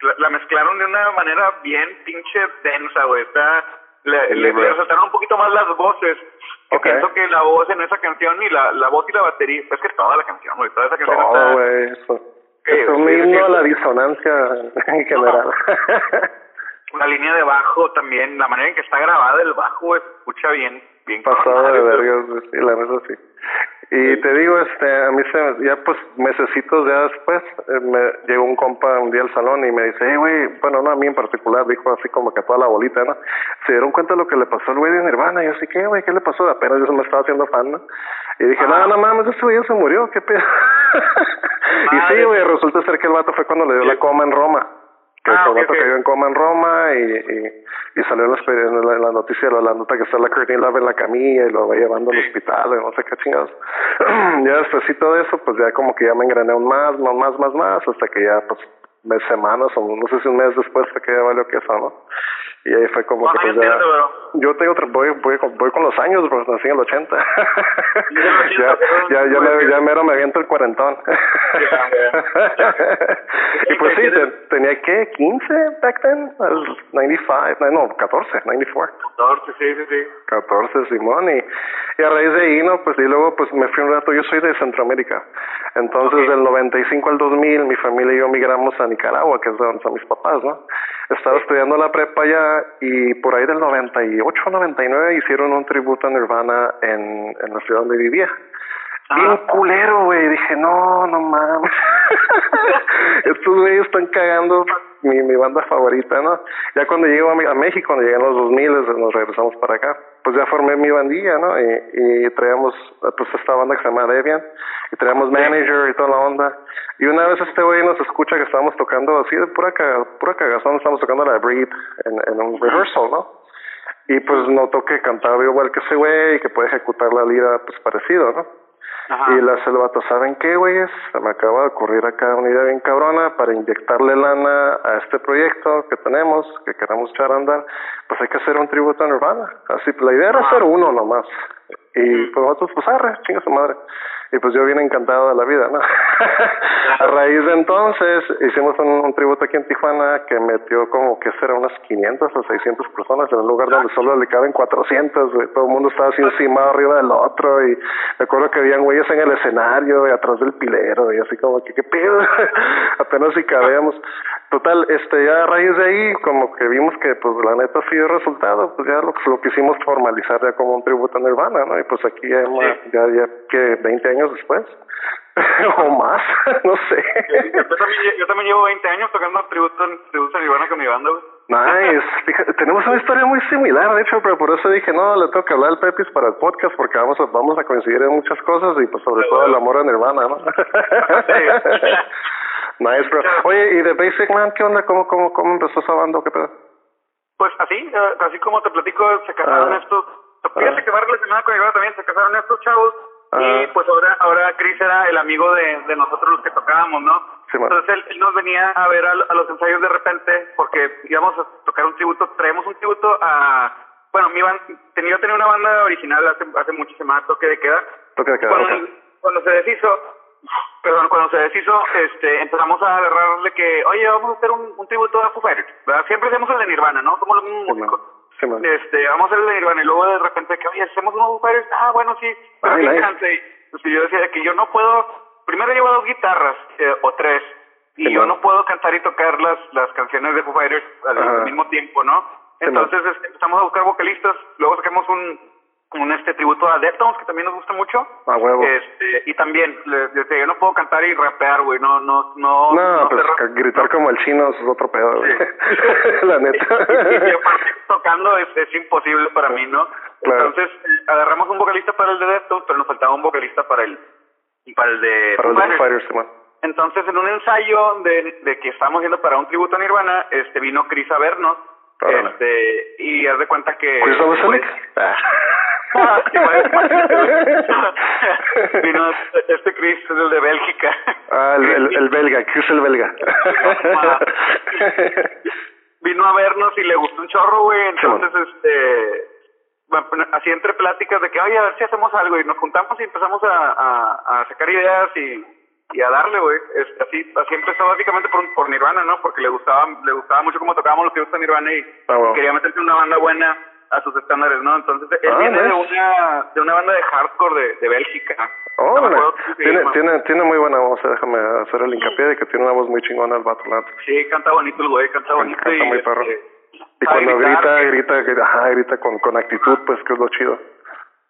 La, la, mezclaron de una manera bien pinche densa, güey, está le, le, resaltaron un poquito más las voces. Que pienso que la voz en esa canción y la, la voz y la batería, es que toda la canción, güey, toda esa canción no, güey, eso. es un himno a la disonancia en general. la línea de bajo también, la manera en que está grabada el bajo, escucha bien, bien. Pasado de vergas, sí, la verdad sí. Y te digo, este, a mí se, ya pues mesecitos ya después, eh, me llegó un compa un día al salón y me dice, hey, güey, bueno, no a mí en particular, dijo así como que a toda la bolita, ¿no? Se dieron cuenta de lo que le pasó al güey de Nirvana. Y yo así, ¿qué, güey? ¿Qué le pasó? Apenas yo se me estaba haciendo fan, ¿no? Y dije, no, no mames, ese güey ya se murió, ¿qué pedo? [LAUGHS] y sí, güey, resulta ser que el vato fue cuando le dio la coma en Roma que ah, okay, cayó en coma en Roma y, y, y salió en la, en la, noticia la, nota que está la Courtney Love en la camilla y lo va llevando al hospital y no sé qué chingados. [CLEARS THROAT] ya después todo eso, pues ya como que ya me engrané aún más, más, más, más, hasta que ya pues mes, semanas o no sé si un mes después fue que ya valió que eso, ¿no? Y ahí fue como que pues ya... Yo tengo voy, voy, voy con los años, bro, nací en el 80. ya, ya, ya, me, ya mero me aviento el cuarentón. [LAUGHS] y pues sí, tenía que 15 back then, 95, no, 14, 94. 14, sí, sí, sí. 14, Simón, y, y a raíz de ahí, ¿no? Pues y luego pues me fui un rato, yo soy de Centroamérica. Entonces del 95 al 2000 mi familia y yo migramos a Nicaragua, que es donde son mis papás, ¿no? Estaba estudiando la prepa allá y por ahí del 98, 99 hicieron un tributo a Nirvana en, en la ciudad donde vivía. Bien ah. culero, güey. Dije, no, no mames. [LAUGHS] Estos güeyes están cagando mi, mi banda favorita, ¿no? Ya cuando llego a, a México, cuando llegué en los 2000, nos regresamos para acá, pues ya formé mi bandilla, ¿no? Y, y traíamos, pues, esta banda que se llama Debian, y traíamos manager y toda la onda. Y una vez este güey nos escucha que estábamos tocando así de pura, pura cagazón, estábamos tocando la Breed en, en un rehearsal, ¿no? Y pues notó que cantaba igual que ese güey y que puede ejecutar la lira pues parecido, ¿no? Y el vato, ¿saben qué, güeyes? Se me acaba de ocurrir acá una idea bien cabrona para inyectarle lana a este proyecto que tenemos, que queremos echar a andar. Pues hay que hacer un tributo a Nirvana. Así, la idea era hacer uno nomás. Y pues nosotros, pues arre, chinga su madre y pues yo vine encantado de la vida, ¿no? [LAUGHS] a raíz de entonces hicimos un, tributo aquí en Tijuana que metió como que será unas 500 o 600 personas en un lugar donde solo le caben 400, todo el mundo estaba así encima arriba del otro y me acuerdo que habían güeyes en el escenario y atrás del pilero y así como que qué pedo, [LAUGHS] apenas si cabíamos. Total, este ya a raíz de ahí como que vimos que pues la neta sí dio resultado, pues ya lo, lo quisimos formalizar ya como un tributo a Nirvana, ¿no? Y pues aquí ya, ya, ya que 20 años años después. [LAUGHS] o más, [LAUGHS] no sé. Yo, también, yo también llevo 20 años tocando tributo, tributo a Nirvana con mi banda, Nice. [LAUGHS] Fíjate, tenemos una historia muy similar, de hecho, pero por eso dije, no, le tengo que hablar al Pepis para el podcast porque vamos a, vamos a coincidir en muchas cosas y pues sobre todo el amor a Nirvana, ¿no? nice, bro. Oye, ¿y de Basic Man qué onda? ¿Cómo, cómo, cómo empezó esa banda qué pedo? Pues así, eh, así como te platico, se casaron ah. estos, fíjate que va relacionado con Nirvana también, se casaron estos chavos y ah. pues ahora, ahora Chris era el amigo de, de nosotros los que tocábamos, ¿no? Entonces él, nos venía a ver a, los ensayos de repente porque íbamos a tocar un tributo, traemos un tributo a, bueno, mi banda, tenía, yo tenía una banda original hace, hace mucho, se Toque de Queda. Toque de Queda. Cuando, cuando se deshizo, perdón, cuando se deshizo, este, empezamos a agarrarle que, oye, vamos a hacer un, un tributo a Foo Fighters, ¿verdad? Siempre hacemos el de Nirvana, ¿no? Somos los mismos músicos este, vamos a hacer el de Nirvana y luego de repente que, oye, hacemos unos Fighters, ah, bueno, sí, pero Ay, nice. pues yo decía que yo no puedo, primero llevo dos guitarras eh, o tres y yo no puedo cantar y tocar las, las canciones de Foo Fighters al, mismo tiempo, ¿no? Entonces este, empezamos a buscar vocalistas, luego sacamos un, un este tributo a Deftones que también nos gusta mucho. A huevo. Este, y también, le, yo no puedo cantar y rapear, güey, no, no, no. No, pues gritar como el chino es otro pedo, güey. [LAUGHS] La neta. [LAUGHS] y, aparte tocando es, es imposible para mí, ¿no? [LAUGHS] Entonces, agarramos un vocalista para el de Deftones, pero nos faltaba un vocalista para el, para el de Para el de Fighters, Entonces, en un ensayo de, de que estábamos haciendo para un tributo a Nirvana, este, vino Chris a vernos, este, y haz de cuenta que... ¿Chris pues, Vino este Chris, el de Bélgica. Ah, el, el, belga, Chris el belga. Vino a vernos y le gustó un chorro, güey. Entonces, este, así entre pláticas de que, oye, a ver si hacemos algo. Y nos juntamos y empezamos a, a, a sacar ideas y, y a darle, güey. Este, así, así empezó básicamente por, por Nirvana, ¿no? Porque le gustaba, le gustaba mucho cómo tocábamos los que gusta Nirvana y ah, quería meterse en una banda buena a sus estándares, ¿no? Entonces él ah, viene de una de una banda de hardcore de, de Bélgica. Oh, tiene, tiene, tiene muy buena voz, eh, déjame hacer el hincapié de que tiene una voz muy chingona el vato. Sí, canta bonito el güey, canta bonito. Canta muy perro. Este, y cuando grita, grita, ajá, grita con, con actitud, pues que es lo chido.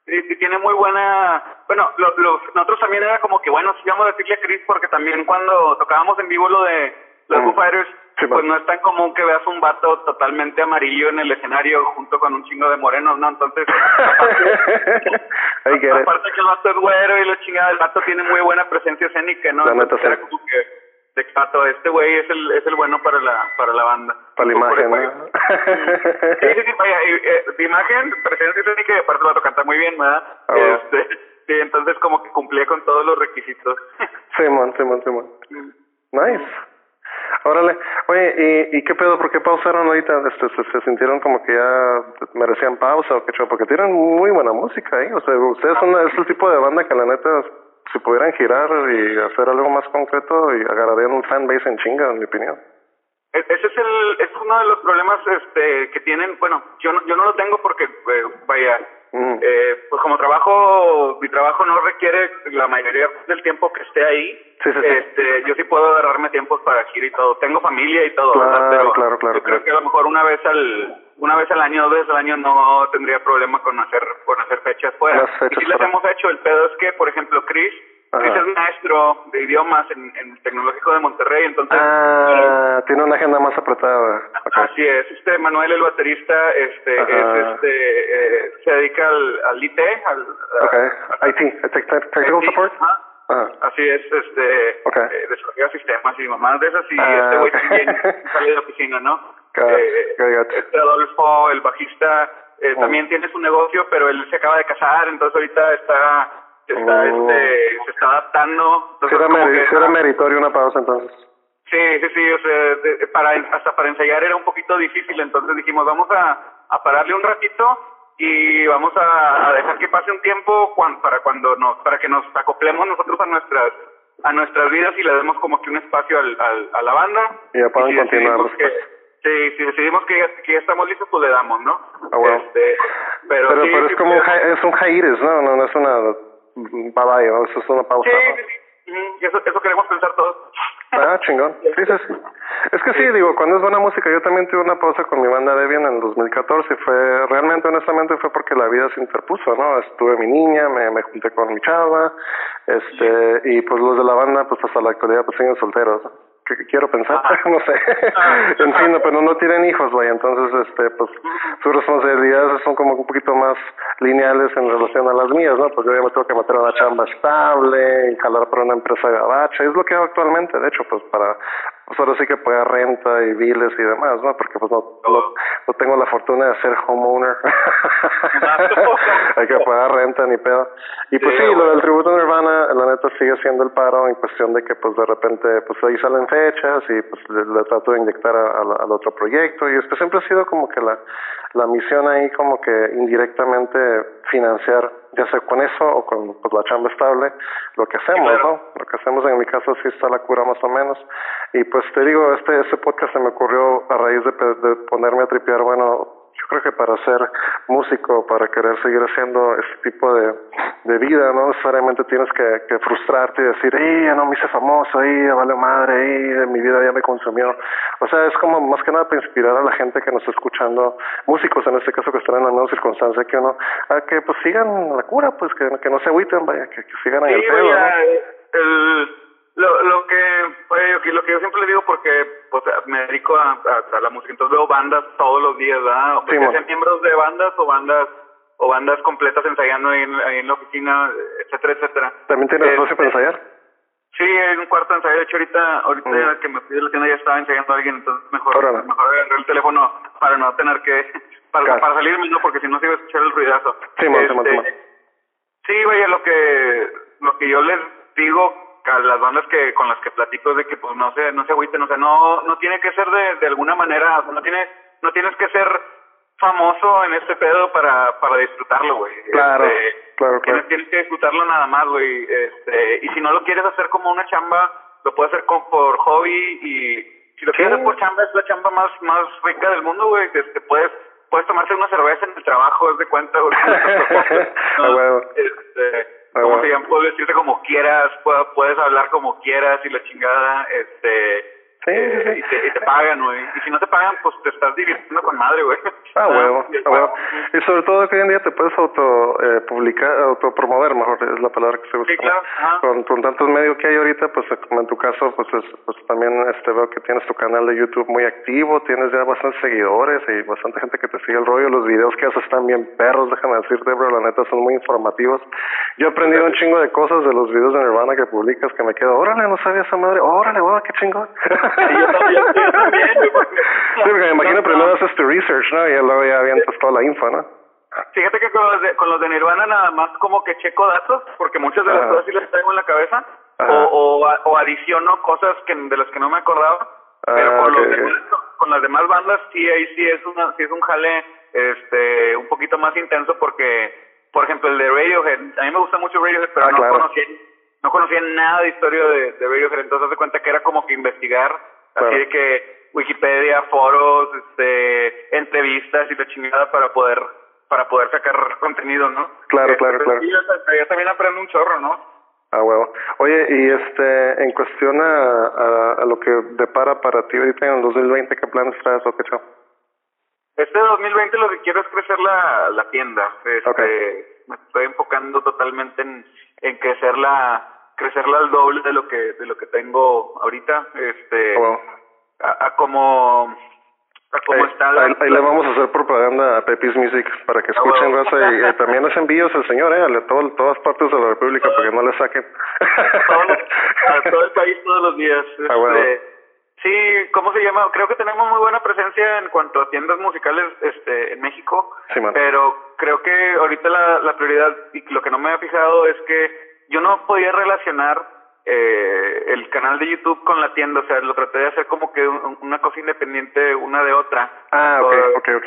Sí, sí, tiene muy buena... Bueno, lo, lo, nosotros también era como que, bueno, sí vamos a decirle a Chris porque también cuando tocábamos en vivo lo de los mm. Fighters, pues no es tan común que veas un vato totalmente amarillo en el escenario junto con un chingo de morenos, ¿no? Entonces, [LAUGHS] aparte, que el vato es güero y la chingada, el vato tiene muy buena presencia escénica, ¿no? Entonces, era como que, de vato, este güey es el, es el bueno para la, para la banda. Para la imagen, ¿no? [LAUGHS] sí, sí, sí, vaya, eh, imagen, presencia escénica y aparte el vato canta muy bien, ¿verdad? Ah, este, sí, entonces como que cumplía con todos los requisitos. Simón, Simón, Simón. Mm. Nice. Órale, oye, ¿y, ¿y qué pedo? ¿Por qué pausaron ahorita? Este, se, ¿Se sintieron como que ya merecían pausa o qué chulo? Porque tienen muy buena música ahí. O sea, ustedes son es el tipo de banda que la neta, si pudieran girar y hacer algo más concreto, y agarrarían un fanbase en chinga, en mi opinión. E, ese es el es uno de los problemas este que tienen bueno yo no, yo no lo tengo porque eh, vaya eh, pues como trabajo, mi trabajo no requiere la mayoría del tiempo que esté ahí. este, yo sí puedo agarrarme tiempos para gira y todo. Tengo familia y todo, claro, claro, claro, yo creo que a lo mejor una vez al una vez al año, dos veces al año no tendría problema con hacer con hacer fechas fuera. y si las hemos hecho, el pedo es que, por ejemplo, Chris Chris es maestro de idiomas en, en el Tecnológico de Monterrey, entonces... Ah, tiene una agenda más apretada. Así es. Este Manuel, el baterista, este, es, este eh, se dedica al, al IT, al... Okay. IT, Technical Support. Así es, este, okay. eh, desarrolla sistemas y mamás de esas, y ah, este güey también [LAUGHS] sale de la oficina, ¿no? eh, este Adolfo, el bajista, eh, también tiene su negocio, pero él se acaba de casar, entonces ahorita está está, oh. este, se está adaptando. Entonces, era, meritorio una pausa entonces. Sí, sí, sí, o sea, para, hasta para ensayar era un poquito difícil, entonces dijimos, vamos a, a pararle un ratito y vamos a, a dejar que pase un tiempo para cuando nos, para que nos acoplemos nosotros a nuestras a nuestras vidas y le demos como que un espacio al, al a la banda. Y ya pueden continuar. sí, si decidimos que ya, que ya estamos listos, pues le damos, ¿no? Ah, bueno. este, pero, pero, pero es como un, es un hiatus, ¿no? No, no es una bye ¿no? Eso es una pausa. Sí, sí, sí. Eso, eso queremos pensar todos. Ah, chingón. Sí, sí, sí. Es que sí, digo, cuando es buena música, yo también tuve una pausa con mi banda Debian en el 2014 y fue, realmente, honestamente, fue porque la vida se interpuso, ¿no? Estuve mi niña, me, me junté con mi chava, este, y pues los de la banda, pues hasta la actualidad, pues siguen solteros, que quiero pensar, [LAUGHS] no sé. Ah. [LAUGHS] en fin, pero no tienen hijos, vaya, entonces, este, pues, sus responsabilidades son como un poquito más lineales en relación a las mías, ¿no? Pues yo ya me tengo que meter a una chamba estable jalar para una empresa gabacha, es lo que hago actualmente, de hecho, pues, para, pues ahora sí que pagar renta y biles y demás, ¿no? Porque pues no, no, tengo la fortuna de ser homeowner. [LAUGHS] Hay que pagar renta ni pedo. Y pues sí, lo del tributo Nirvana, la neta sigue siendo el paro en cuestión de que pues de repente pues ahí salen fechas y pues le, trato de inyectar al otro proyecto y es que siempre ha sido como que la, la misión ahí como que indirectamente financiar ya sea con eso o con pues, la chamba estable, lo que hacemos, ¿no? Lo que hacemos en mi caso sí está la cura más o menos. Y pues te digo, este, este podcast se me ocurrió a raíz de, de ponerme a tripear, bueno, creo que para ser músico, para querer seguir haciendo este tipo de, de vida, no necesariamente tienes que, que frustrarte y decir, ¡eh, ya no me hice famoso! ¡eh, ya vale madre! ¡eh, mi vida ya me consumió! O sea, es como más que nada para inspirar a la gente que nos está escuchando, músicos en este caso que están en la misma circunstancia que uno, a que pues sigan la cura, pues que, que no se agüiten, vaya, que, sigan en el pedo, ¿no? el lo, lo que pues, lo que yo siempre le digo porque pues me dedico a, a, la música entonces veo bandas todos los días ¿verdad? Sí, sean miembros de bandas o bandas o bandas completas ensayando ahí en, en la oficina etcétera etcétera. También tienes espacio para este, ensayar sí en un cuarto de ensayo de hecho ahorita ahorita mm. que me fui de la tienda ya estaba ensayando a alguien entonces mejor mejor agarré el teléfono para no tener que [LAUGHS] para, para salirme no porque si no se iba a escuchar el ruidazo. Sí, este, sí vaya lo que lo que yo les digo las bandas que con las que platico de que pues no se no se agüiten, o sea, no no tiene que ser de, de alguna manera, no tiene no tienes que ser famoso en este pedo para para disfrutarlo, güey. Claro, este, claro, claro. Tienes, que disfrutarlo nada más, güey. Este, y si no lo quieres hacer como una chamba, lo puedes hacer con, por hobby y si lo quieres hacer por chamba es la chamba más más rica del mundo, güey. Este, puedes puedes tomarte una cerveza en el trabajo, es de cuenta, güey. [LAUGHS] [LAUGHS] no, este, como se llama, puedes decirte como quieras, puedes hablar como quieras y la chingada, este, Sí, eh, Y, te, y te pagan, güey. Y si no te pagan, pues te estás divirtiendo con madre, güey. Ah, huevo, ah, huevo. Y sobre todo que hoy en día te puedes auto eh, publicar, autopromover, mejor es la palabra que se usa. Sí, claro. Con, con tantos medios que hay ahorita, pues como en tu caso, pues, es, pues también este veo que tienes tu canal de YouTube muy activo, tienes ya bastantes seguidores y bastante gente que te sigue el rollo. Los videos que haces están bien perros, déjame decirte, bro, la neta son muy informativos. Yo he aprendido un chingo de cosas de los videos de Nirvana que publicas que me quedo, órale, no sabía esa madre, órale, guau, qué chingón. [LAUGHS] Sí, porque me imagino primero haces tu research, ¿no? Y luego ya avientas toda la info, ¿no? Fíjate que con los, de, con los de Nirvana nada más como que checo datos, porque muchas de las cosas sí las traigo en la cabeza, o, o, o, adiciono cosas que de las que no me acordaba, pero con, los con las demás bandas sí, ahí sí es, una, sí es un jale este un poquito más intenso porque, por ejemplo, el de Radiohead, a mí me gusta mucho Radiohead, pero ah, no conocía no conocía nada de historia de, de Radiohead, entonces de cuenta que era como que investigar Así de que Wikipedia, foros, este, entrevistas y la chingada para poder para poder sacar contenido, ¿no? Claro, claro, este, claro. Y yo, también aprendo un chorro, ¿no? Ah, huevo. Oye, y este, en cuestión a, a, lo que depara para ti ahorita en el 2020, ¿qué planes traes o qué chao? Este 2020 lo que quiero es crecer la, la tienda. Este, Me estoy enfocando totalmente en, en crecerla crecerla al doble de lo que de lo que tengo ahorita este oh, a, a, como a como está ahí, le vamos a hacer propaganda a Pepis Music para que escuchen oh. raza y, [LAUGHS] también hacen envíos el señor eh a todo, todas partes de la república para que no le saquen. [LAUGHS] A todo el país todos los días ah, este, Sí, ¿cómo se llama? Creo que tenemos muy buena presencia en cuanto a tiendas musicales este, en México, sí, pero creo que ahorita la, la prioridad y lo que no me ha fijado es que yo no podía relacionar eh, el canal de YouTube con la tienda, o sea, lo traté de hacer como que una cosa independiente una de otra. Ah, ok, ok, ok.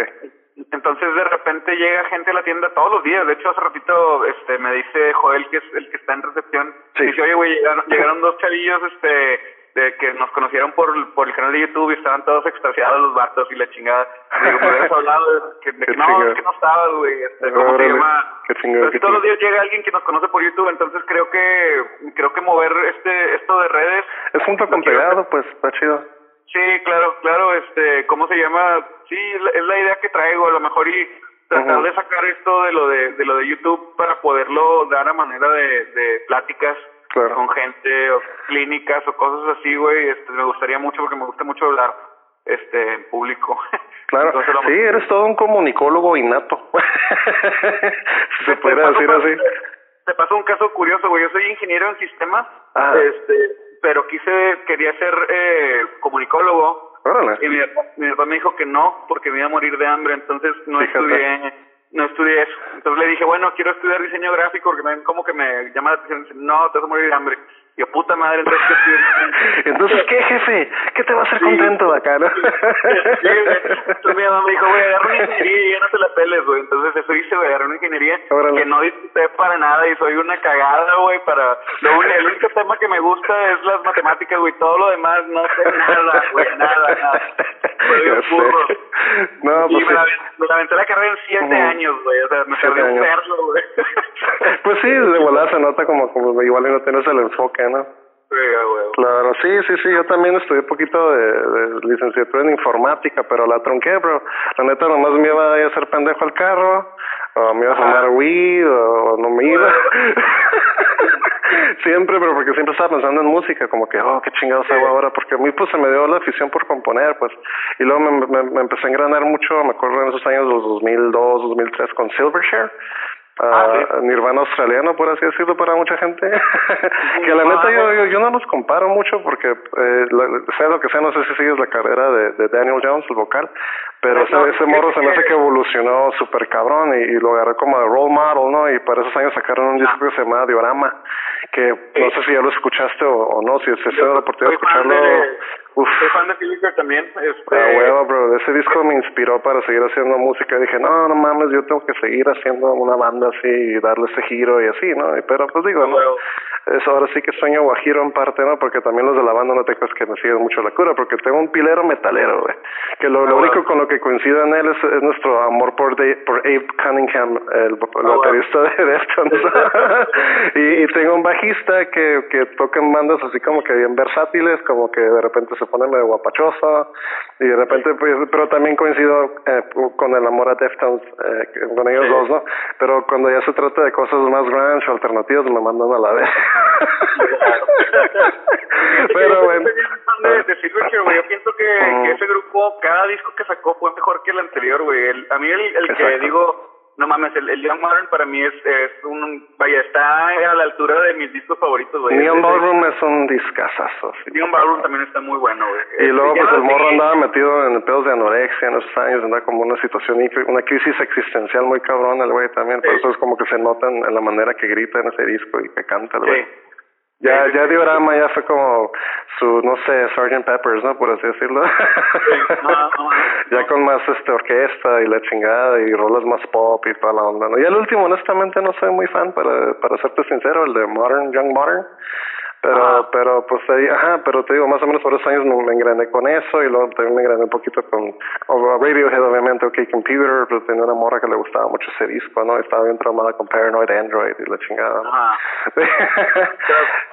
Entonces de repente llega gente a la tienda todos los días. De hecho, hace ratito este, me dice Joel, que es el que está en recepción, dice, oye, güey, llegaron, [LAUGHS] llegaron dos chavillos este, de que nos conocieron por, por el canal de YouTube y estaban todos extasiados los vatos y la chingada. Digo, me hablado de [LAUGHS] que, de que no, es que no estabas, güey. Este, ¿Cómo se llama? Qué chingado, todos los días llega alguien que nos conoce por YouTube, entonces creo que creo que mover este esto de redes... Es junto con pegado, pues, está chido. Sí, claro, claro, este, ¿cómo se llama? Sí, es la idea que traigo, a lo mejor y tratar de sacar esto de lo de, de lo de YouTube para poderlo dar a manera de, de pláticas con gente o clínicas o cosas así, güey, este, me gustaría mucho porque me gusta mucho hablar este en público. [LAUGHS] Claro, sí, eres todo un comunicólogo innato. si [LAUGHS] se puede decir así. Te pasó un caso curioso, güey, yo soy ingeniero en sistemas, ah. este, pero quise, quería ser eh, comunicólogo. Y mi, mi papá me dijo que no, porque me iba a morir de hambre, entonces no estudié no estudié eso. Entonces le dije, bueno, quiero estudiar diseño gráfico porque me, como que me llama la atención. No, te vas a morir de hambre. Yo, puta madre, entonces ¿qué [LAUGHS] Entonces, ¿qué, jefe? ¿Qué te va a hacer contento de acá, no? entonces mi mamá me dijo, güey, agarra una ingeniería y ya no te la peles, güey. Entonces eso hice, güey, agarré una ingeniería que no disfruté para nada y soy una cagada, güey, para... Lo único, el único tema que me gusta es las matemáticas, güey. Todo lo demás no sé nada, güey, nada, nada. Soy un burro. No, pues y me, la, me la aventé la carrera en siete años, güey. O sea, me tardé un verlo, güey. pues sí, de volada se nota como, como igual no tienes el enfoque, Claro, sí, sí, sí, yo también estudié un poquito de, de, licenciatura en informática, pero la tronqué, bro. La neta nomás me iba a hacer pendejo al carro, o me iba a fumar weed, o no me iba. [LAUGHS] siempre, pero porque siempre estaba pensando en música, como que, oh, qué chingados hago ahora, porque a mí pues se me dio la afición por componer, pues, y luego me, me, me empecé a engranar mucho, me acuerdo en esos años, los 2002, 2003, con Silvershare, Ah, Nirvana australiano, por así decirlo, para mucha gente. [LAUGHS] que la neta yo, yo, no los comparo mucho porque, eh, sea lo que sea, no sé si sigues la carrera de, de Daniel Jones, el vocal, pero ese, ese morro se me hace que evolucionó súper cabrón y, lo agarré como de role model, ¿no? Y para esos años sacaron un disco que se llama Diorama, que no sé si ya lo escuchaste o, no, si se ha la oportunidad de escucharlo. Uf. Soy fan de Philip también. Este... Ah, huevo, bro. Ese disco me inspiró para seguir haciendo música. Dije, no, no mames, yo tengo que seguir haciendo una banda así y darle ese giro y así, ¿no? Pero pues digo, ¿no? Eso ahora sí que sueño guajiro en parte, ¿no? Porque también los de la banda no te crees que me siguen mucho la cura, porque tengo un pilero metalero, güey. Que lo, lo único con lo que coincide en él es, nuestro amor por, por Abe Cunningham, el, baterista de [LAUGHS] Deftones. [LAUGHS] y, y tengo un bajista que, que toca en bandas así como que bien versátiles, como que de repente se pone medio guapachosa y de repente pues pero también coincido eh, con el amor a Deftones eh, con ellos dos no pero cuando ya se trata de cosas más grunge o alternativas me mandan a la vez [LAUGHS] pero bueno. de, de yo pienso que, que, ese grupo cada disco que sacó fue mejor que el anterior güey. A mí el, el que digo no mames, el, el Young Modern para mí es, es un, vaya, está a la altura de mis discos favoritos, güey. Neon Ballroom es un discazazo. Sí. Neon Ballroom también está muy bueno, güey. Y luego, pues, el morro andaba metido en pedos de anorexia en esos años, andaba como una situación, una crisis existencial muy cabrona el güey también, por eso es como que se nota en, la manera que grita en ese disco y que canta el güey. Ya, ya Diorama ya fue como su, no sé, Sgt. Peppers, ¿no? Por así decirlo. [LAUGHS] ya con más este orquesta y la chingada y rolas más pop y toda la onda, ¿no? Y el último, honestamente, no soy muy fan, para, para serte sincero, el de Modern, Young Modern. Pero, pero, pues ahí, ajá, pero te digo, más o menos por esos años me, me engrané con eso y luego también me engrané un poquito con Radiohead, obviamente, OK Computer, pero tenía una morra que le gustaba mucho ese disco, ¿no? Estaba bien traumada con Paranoid Android y la chingada. Ajá. [LAUGHS]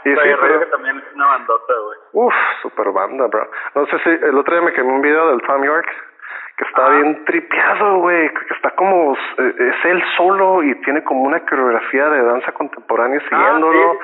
y sí, pero, que también es una bandota, güey. Uf, super banda, bro. No sé si el otro día me quemé un video del Tom York que está bien tripeado, güey, que está como, eh, es él solo y tiene como una coreografía de danza contemporánea ah, siguiéndolo.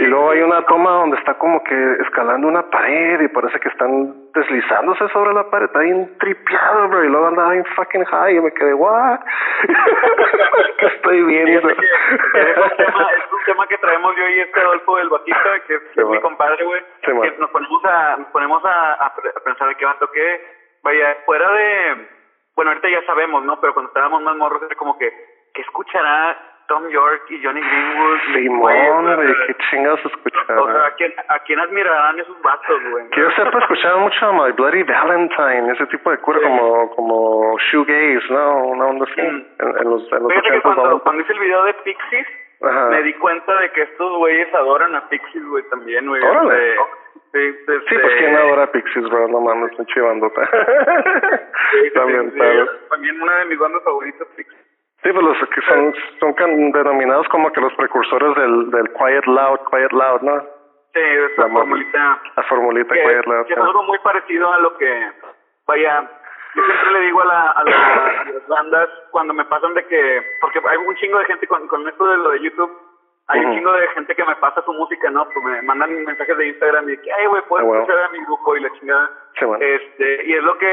y luego hay una toma donde está como que escalando una pared y parece que están deslizándose sobre la pared, está bien tripeado, bro, y luego andaba bien fucking high y me quedé, what? [LAUGHS] ¿Qué estoy viendo? es, un tema, es un tema que traemos yo y este Adolfo del Batista, que es, mi compadre, güey, que nos ponemos a, nos ponemos a, a, pensar de qué va a toque vaya, fuera de, bueno, ahorita ya sabemos, ¿no? Pero cuando estábamos más morros era como que, ¿qué escuchará Tom York y Johnny Greenwood? Simón, güey, qué chingados escucharán. O sea, ¿a quién, ¿a quién admirarán esos vatos, güey? Que yo sepa, escuchaba mucho a My Bloody Valentine, ese tipo de cura como, como shoegaze, ¿no? Una onda así, mm. en, los, en los Fíjate que cuando, cuando hice el video de Pixies, me di cuenta de que estos güeyes adoran a Pixies, güey, también, güey. Órale. Este, Sí, este... sí, pues quién adora Pixies, bro, no mames, un chivandota. sí, también, sí, [LAUGHS] también una de mis bandas favoritas, Pixies. Sí, pues los que son, son denominados como que los precursores del, del Quiet Loud, Quiet Loud, ¿no? Sí, esa la formulita. La formulita Quiet Loud. Que es algo muy parecido a lo que, vaya, yo siempre le digo a, la, a, las bandas cuando me pasan de que, porque hay un chingo de gente con, con esto de lo de YouTube, hay un chingo de gente que me pasa su música, ¿no? Pues me mandan mensajes de Instagram y de que, ay, güey, puedes ah, escuchar a mi grupo y la chingada. Este, y es lo que,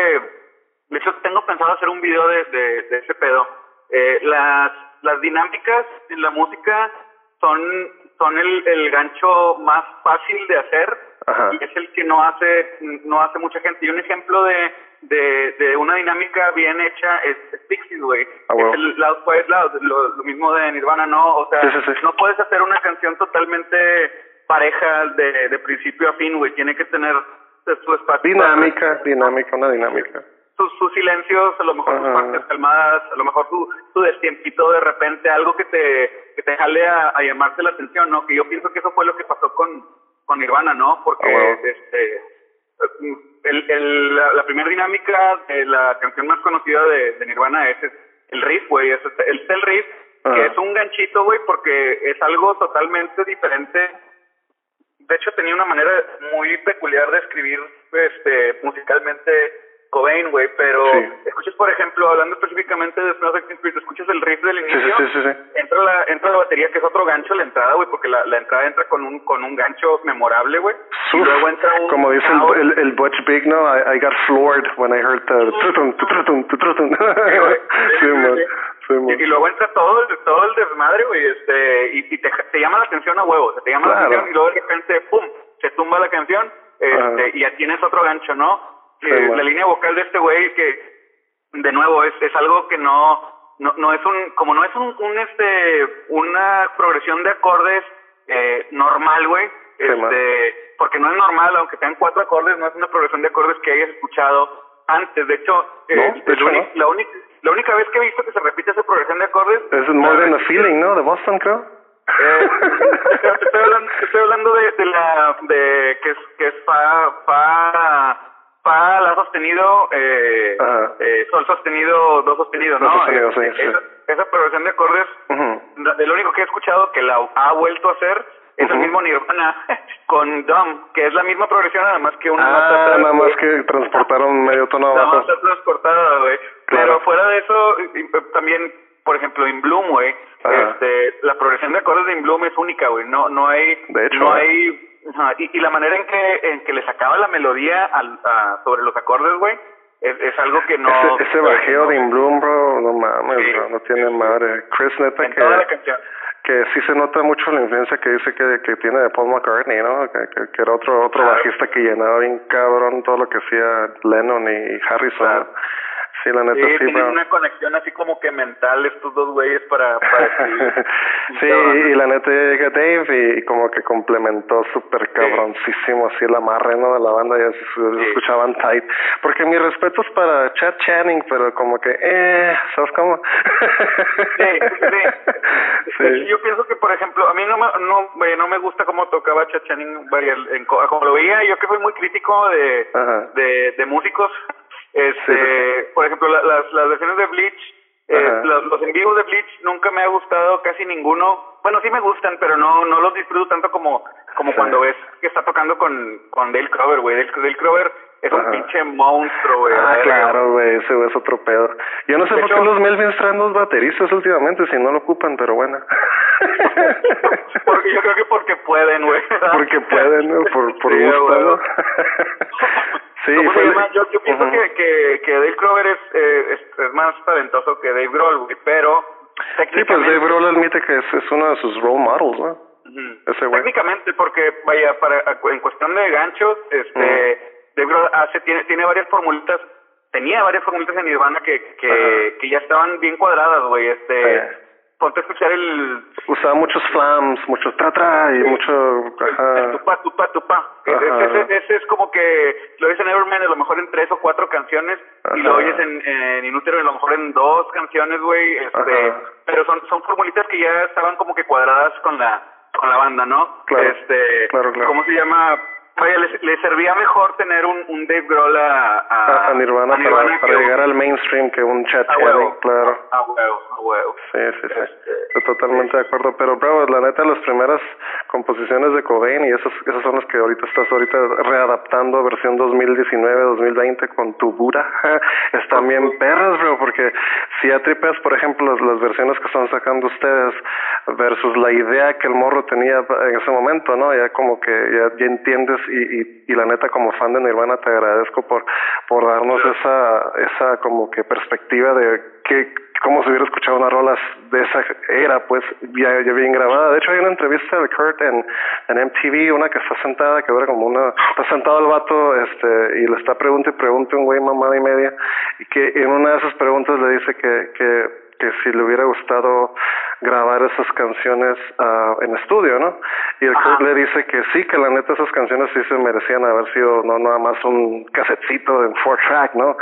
de hecho, tengo pensado hacer un video de, de, de ese pedo. Eh, las, las dinámicas en la música son, son el, el gancho más fácil de hacer y es el que no hace, no hace mucha gente. Y un ejemplo de, de, de una dinámica bien hecha es, Pixies, güey. Ah, es el Loud Quiet Loud, lo, mismo de Nirvana, ¿no? O sea, no puedes hacer una canción totalmente pareja de, de principio a fin, güey. Tiene que tener su espacio. Dinámica, dinámica, una dinámica. Sus, sus silencios, a lo mejor sus partes calmadas, a lo mejor tu, tu destiempito de repente, algo que te, que te jale a, a llamarte la atención, ¿no? Que yo pienso que eso fue lo que pasó con, con Nirvana, ¿no? Porque ah, este el, el, la, primera dinámica de la canción más conocida de, de Nirvana es, el riff, güey, es, el, el riff, que ah. es un ganchito, güey, porque es algo totalmente diferente. De hecho, tenía una manera muy peculiar de escribir este musicalmente Cobain, güey, pero escuchas, por ejemplo, hablando específicamente de Like Spirit, escuchas el riff del inicio, sí, sí, entra la entra la batería, que es otro gancho la entrada, güey, porque la, la entrada entra con un con un gancho memorable, güey, y luego entra un... Como dice el, el, Butch Big, ¿no? I, I got floored when I heard the... y, luego entra todo el, todo el desmadre, güey, este, y, y te, te llama la atención a huevo, te llama la atención y luego de repente, pum, se tumba la canción, este, y ya tienes otro gancho, ¿no? La línea vocal de este güey que de nuevo es es algo que no no no es un como no es un, un este una progresión de acordes eh, normal güey este porque no es normal aunque sean cuatro acordes no es una progresión de acordes que hayas escuchado antes. De hecho, eh, la única la única vez que he visto que se repite esa progresión de acordes es More Than a Feeling no de Boston creo. Eh, [LAUGHS] estoy hablando, estoy hablando de, de la de que es que es fa fa fa, la sostenido, eh, eh, sol sostenido, do sostenido, ¿no? Sostenido, sí, esa, progresión de acordes, lo único que he escuchado que la ha vuelto a hacer es el mismo Nirvana [LAUGHS] con Dumb, que es la misma progresión, nada más que una ah, nada más que transportaron medio tono abajo. Nada más transportada, güey. Pero fuera de eso, también, por ejemplo, en Bloom, güey, este, la progresión de acordes de In Bloom es única, güey. No, no hay, de hecho, no hay y, y la manera en que en que le sacaba la melodía al, a, sobre los acordes, güey, es, es algo que no... Ese, ese bajeo de In Bloom, bro, no mames, bro, no tiene madre. Chris, neta, que... Toda la canción que sí se nota mucho la influencia que dice que, que tiene de Paul McCartney, ¿no? Que, que, era otro otro bajista que llenaba bien cabrón todo lo que hacía Lennon y Harrison. Sí, la neta sí, tienen una conexión así como que mental estos dos güeyes para... para [LAUGHS] sí, y la neta llega Dave y, como que complementó súper cabroncísimo así el amarre, ¿no? De la banda, ya se, escuchaban tight. Porque mi respeto es para Chad Channing, pero como que, eh, ¿sabes cómo? sí, sí. [LAUGHS] Yo pienso que, por ejemplo, a mí no me, no, no me gusta cómo tocaba Chad Channing, en, como lo veía, yo que fui muy crítico de, de, de músicos este, por ejemplo, las, las versiones de Bleach, eh, los, los en vivos de Bleach nunca me ha gustado casi ninguno. Bueno, sí me gustan, pero no no los disfruto tanto como como cuando ves que está tocando con con Dale Crover, güey. Dale, Dale Crover es un pinche monstruo, güey. Ah, claro, güey, ese es otro pedo. Yo no sé por qué los Melvins traen dos bateristas últimamente si no lo ocupan, pero bueno. [LAUGHS] porque yo creo que porque pueden, güey. porque pueden, ¿no? por, por gusto, [LAUGHS] Sí, Yo, yo pienso que, que, que Dave Grover es, eh, es, más talentoso que Dave Grohl, güey, pero... Sí, pues Dave Grohl admite que es, es uno de sus role models, ¿no? Ese Técnicamente, porque, vaya, para en cuestión de ganchos, este... Dave Grohl hace, tiene, tiene varias formulitas, tenía varias formulitas en Nirvana que, que, que ya estaban bien cuadradas, güey, este ponte a escuchar el... Usaba muchos flams, mucho tra tra y mucho... El, tupa, tupa, tupa. Ese, ese, es como que lo oyes en Everman a lo mejor en tres o cuatro canciones y lo oyes en, en Inútero a lo mejor en dos canciones, güey. Este, pero son, son formulitas que ya estaban como que cuadradas con la con la banda, ¿no? Claro, este, claro, claro. ¿Cómo se llama? Oye, le, servía mejor tener un, un Dave Grohl a, a, Nirvana, para, llegar al mainstream que un chat claro. A huevo, a huevo. Sí, sí, sí. Este, Estoy totalmente de acuerdo. Pero, bro, la neta, las primeras composiciones de Cobain y esas, esas son las que ahorita estás ahorita readaptando versión 2019-2020 con Tubura. [LAUGHS] Están bien perras, bro, porque si atripeas, por ejemplo, las, las versiones que están sacando ustedes versus la idea que el morro tenía en ese momento, ¿no? Ya como que ya, ya entiendes y, y, y, la neta como fan de Nirvana te agradezco por, por darnos esa, esa como que perspectiva de que como si hubiera escuchado unas rolas de esa era, pues ya, ya bien grabada. De hecho, hay una entrevista de Kurt en, en MTV, una que está sentada, que dura como una, está sentado el vato, este, y le está pregunta y pregunta un güey mamada y media, y que en una de esas preguntas le dice que, que que si le hubiera gustado grabar esas canciones uh, en estudio, ¿no? Y el Kurt le dice que sí, que la neta esas canciones sí se merecían haber sido no nada más un casetcito en four track, ¿no?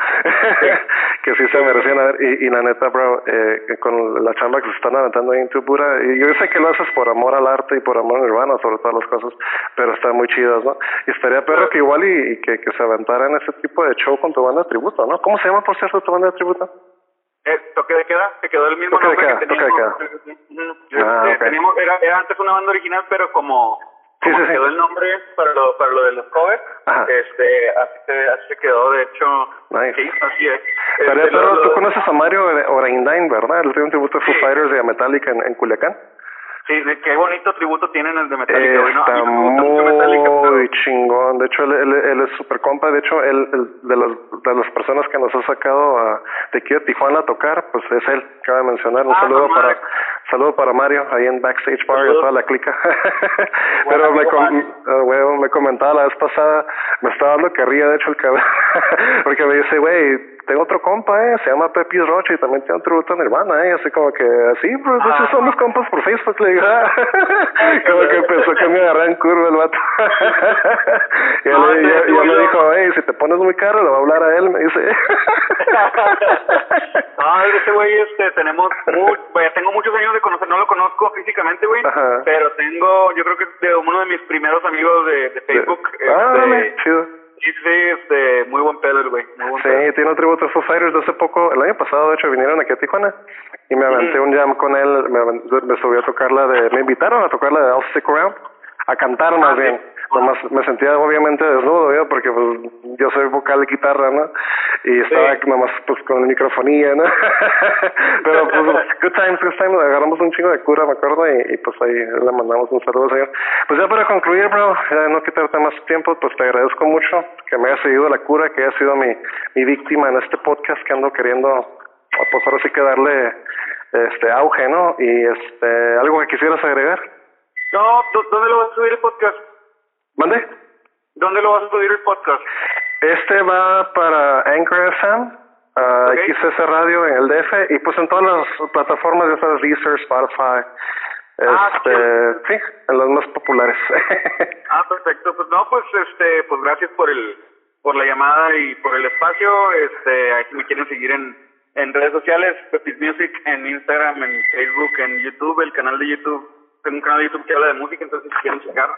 [LAUGHS] que sí se merecían haber, y, y la neta, bro, eh, con la chamba que se están aventando ahí en Tubura, y yo sé que lo haces por amor al arte y por amor a Nirvana, sobre todas las cosas, pero están muy chidas, ¿no? Y estaría perro que igual y, y que, que se aventaran ese tipo de show con tu banda de tributo, ¿no? ¿Cómo se llama, por cierto, tu banda de tributo? Eh, toque de queda, que quedó el mismo toque nombre queda, que teníamos. Toque de queda. ah, okay. teníamos era, era, antes una banda original, pero como, como sí, sí, quedó el nombre para lo, para lo de los covers, Ajá. este, así se, así se quedó, de hecho, nice. sí, así es. Pero, este, pero lo, tú conoces a Mario Oraindain, ¿verdad? Tiene un tributo de Foo Fighters de Metallica en, en Culiacán. Sí, de qué bonito tributo tienen el de Metallica. Está ¿no? muy Metallica, pero... chingón. De hecho, él, él, él es super compa. De hecho, él, él, de, las, de las personas que nos ha sacado a, de aquí a Tijuana a tocar, pues es él. Cabe mencionar. Un Ah, saludo con para saludo para Mario ahí en Backstage Bar y toda la clica. [LAUGHS] Pero Bueno, me, com huevo, me comentaba la vez pasada, me estaba dando carrilla, de hecho, el cabrón. [LAUGHS] Porque me dice, güey, tengo otro compa, eh, se llama Pepis Rocha y también tiene un tributo a Nirvana, eh, así como que, así, pues, Ah. esos somos compas por Facebook, le digo, ah. [LAUGHS] como que pensó que me agarré en curva el vato. [LAUGHS] y No, él, ya, ya me dijo, hey, si te pones muy caro, le va a hablar a él, me dice. [LAUGHS] no, ese güey, este, tenemos, mu- vaya, tengo muchos años de conocer, no lo conozco físicamente, güey, pero tengo, yo creo que es de uno de mis primeros amigos de, de Facebook. ah, este, dale, chido. Sí, sí, este, muy buen pedo el güey, buen Sí, pedo. tiene un tributo a Foo Fighters de hace poco, el año pasado de hecho vinieron aquí a Tijuana y me aventé un jam con él, me, subí a tocar la de, me invitaron a tocar la de I'll Stick Around, a cantar más Ah, sí. Nomás me sentía obviamente desnudo yo porque pues yo soy vocal de guitarra, ¿no? Y estaba Sí. nomás pues con microfonía, ¿no? [LAUGHS] Pero pues good times, good times, agarramos un chingo de cura, me acuerdo, y, y pues ahí le mandamos un saludo, señor. Pues ya para concluir, bro, ya no quitarte más tiempo, pues te agradezco mucho que me hayas seguido la cura, que hayas sido mi, mi víctima en este podcast que ando queriendo, pues ahora sí que darle este auge, ¿no? Y este, algo que quisieras agregar. No, ¿dó- ¿dónde lo vas a subir el podcast? ¿Mande? ¿Dónde lo vas a subir el podcast? Este va para Anchor FM, uh. XS Radio en el DF y pues en todas las plataformas, ya sabes, Deezer, Spotify, Ah, este, sí, en las más populares. [LAUGHS] Ah, perfecto. Pues no, pues este, pues gracias por el, por la llamada y por el espacio. Este, si me quieren seguir en, en redes sociales, Pepis Music, en Instagram, en Facebook, en YouTube, el canal de YouTube. Tengo un canal de YouTube que habla de música, entonces si quieren checar,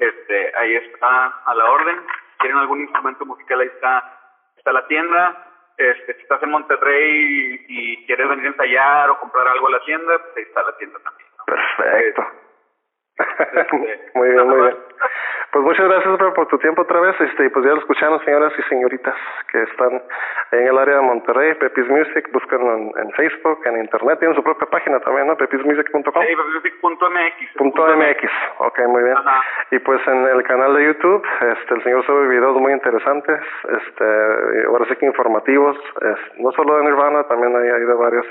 este, ahí está a la orden. Si quieren algún instrumento musical, ahí está, está la tienda. Este, si estás en Monterrey y, y quieres venir a ensayar o comprar algo a la tienda, pues ahí está la tienda también. ¿no? Perfecto. Muy bien, muy bien. [LAUGHS] Pues muchas gracias por tu tiempo otra vez. Este, pues ya lo escucharon, señoras y señoritas que están en el área de Monterrey, Pepis Music, buscan en, Facebook, en Internet, tienen su propia página también, ¿no? Pepismusic.com. Sí, pepismusic.mx. Punto MX, ok, muy bien. Y pues en el canal de YouTube, este, el señor sube videos muy interesantes, este, ahora sí que informativos, es, no solo de Nirvana, también hay, hay de varios.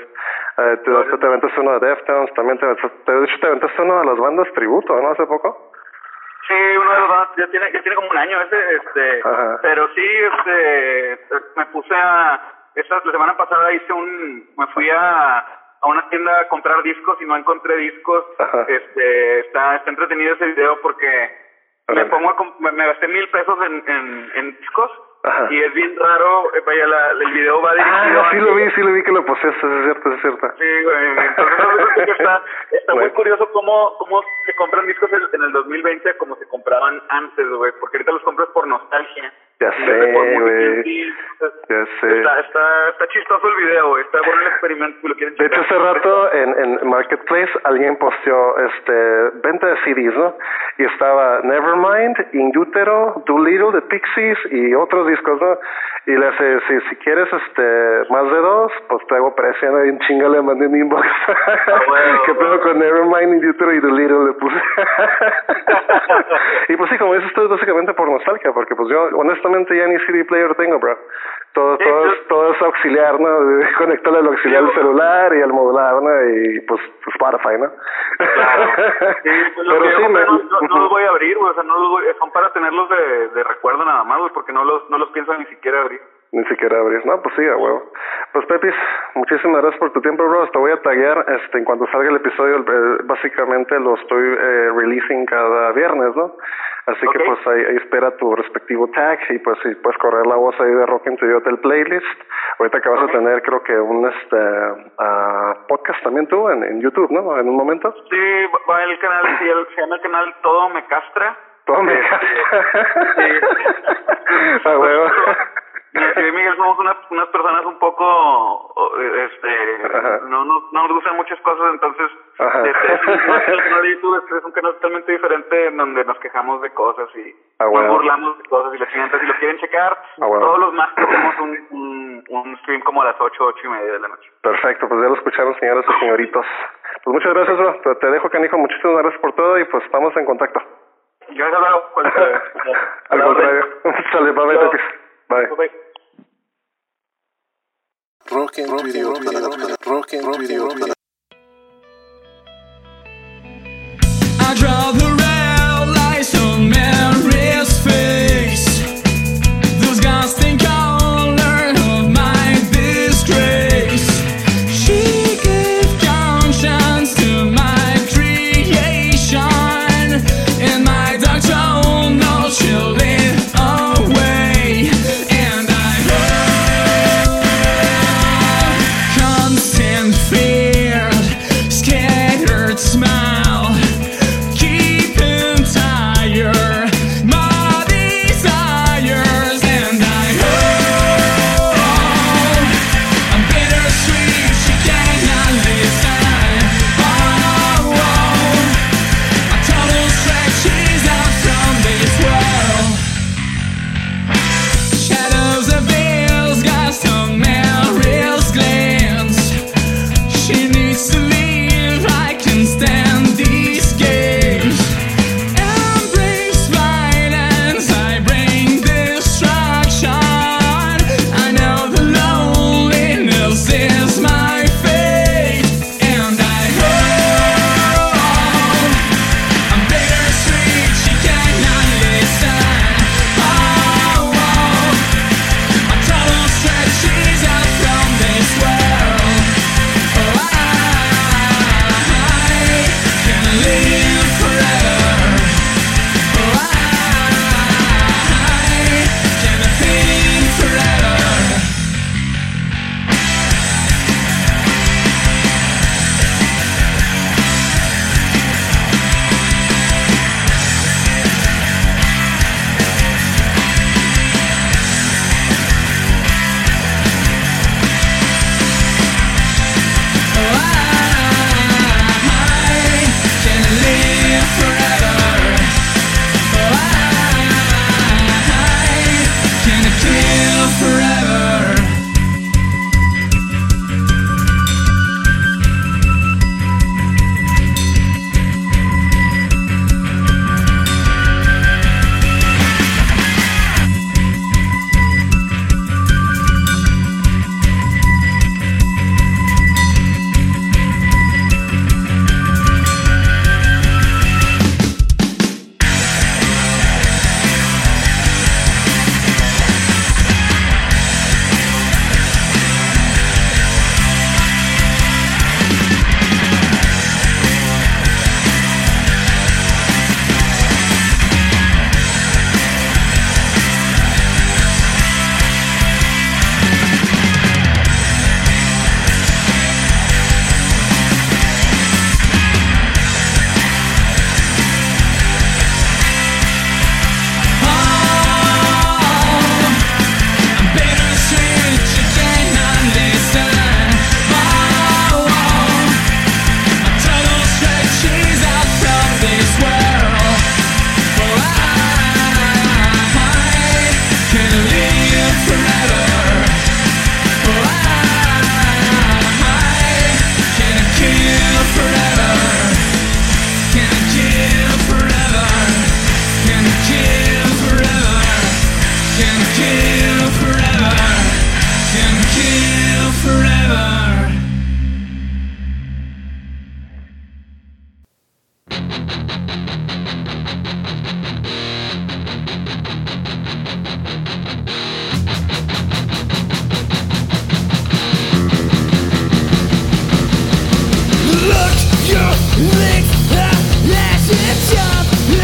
Eh, te, te, aventaste uno de Deftones, también te, te, de hecho te aventaste uno de las bandas tributo, ¿no? Hace poco. Sí, uno de los bandas, ya tiene, ya tiene como un año ese, este, pero sí, este, me puse a, esta la semana pasada hice un, me fui a, a una tienda a comprar discos y no encontré discos, este, está, está entretenido ese video porque me pongo a, me, gasté mil pesos en, en, en discos y es bien raro, eh, vaya, la, el video va dirigido Ah, sí lo vi, sí lo vi que lo poseaste, es cierto, es cierto. Sí, güey, entonces está, está muy curioso cómo, cómo se compran discos en el 2020 como se compraban antes, güey, porque ahorita los compras por nostalgia. Ya sé, güey. Ya sé. Está, está, está chistoso el video, Está bueno el experimento si lo quieren De hecho, hace rato en, en Marketplace alguien posteó este, venta de CDs, ¿no? Y estaba Nevermind, In Utero, Doolittle de Pixies y otros discos, ¿no? Y le hace, si, si quieres este más de dos, pues te hago precio, ¿no? Y en chinga le mandé un inbox. Ah, [LAUGHS] bueno, ¿Qué pedo con Nevermind, In Utero y Doolittle le puse? [LAUGHS] [LAUGHS] y pues sí, como dices, esto es básicamente por nostalgia, porque pues yo, honestamente, ya ni CD player tengo, bro. Todo, todo, es, todo es auxiliar, ¿no? [LAUGHS] Conectarle al auxiliar del celular y al modular, ¿no? Y pues Spotify, ¿no? Claro. [LAUGHS] Sí, pues Pero sí, me, no, no, los voy a abrir, güey. O sea, no los voy, son para tenerlos de, de recuerdo nada más, güey, porque no los, no los pienso ni siquiera abrir. Ni siquiera abrir. No, pues sí, a huevo. Pues Pepis, muchísimas gracias por tu tiempo, bro. Te voy a taguear este, en cuanto salga el episodio. Eh, básicamente lo estoy eh, releasing cada viernes, ¿no? Así que pues ahí, espera tu respectivo tag y pues si puedes correr la voz ahí de Rock into Hotel Playlist. Ahorita que vas a tener creo que un este uh, podcast también tú en, en YouTube, ¿no? En un momento. Sí, va el canal, sí, el, se llama el canal Todo Me Castra. Todo Me este, Castra. sí. [LAUGHS] a huevo. Sí, Miguel, somos unas, unas personas un poco, este, no, no, no nos gustan muchas cosas, entonces, este, de YouTube [LAUGHS] es, un canal totalmente diferente en donde nos quejamos de cosas y ah, nos burlamos de cosas y siguiente, si lo quieren checar, ah, todos los más tenemos un, un, un stream como a las ocho, ocho y media de la noche. Perfecto, pues ya lo escucharon señoras y señoritos. Pues muchas gracias, bro. Te dejo, Canijo, muchísimas gracias por todo y pues estamos en contacto. Gracias, bro. Al contrario. Sale, bye, bye, bye. bye. Rock and Video, Rock and Video. City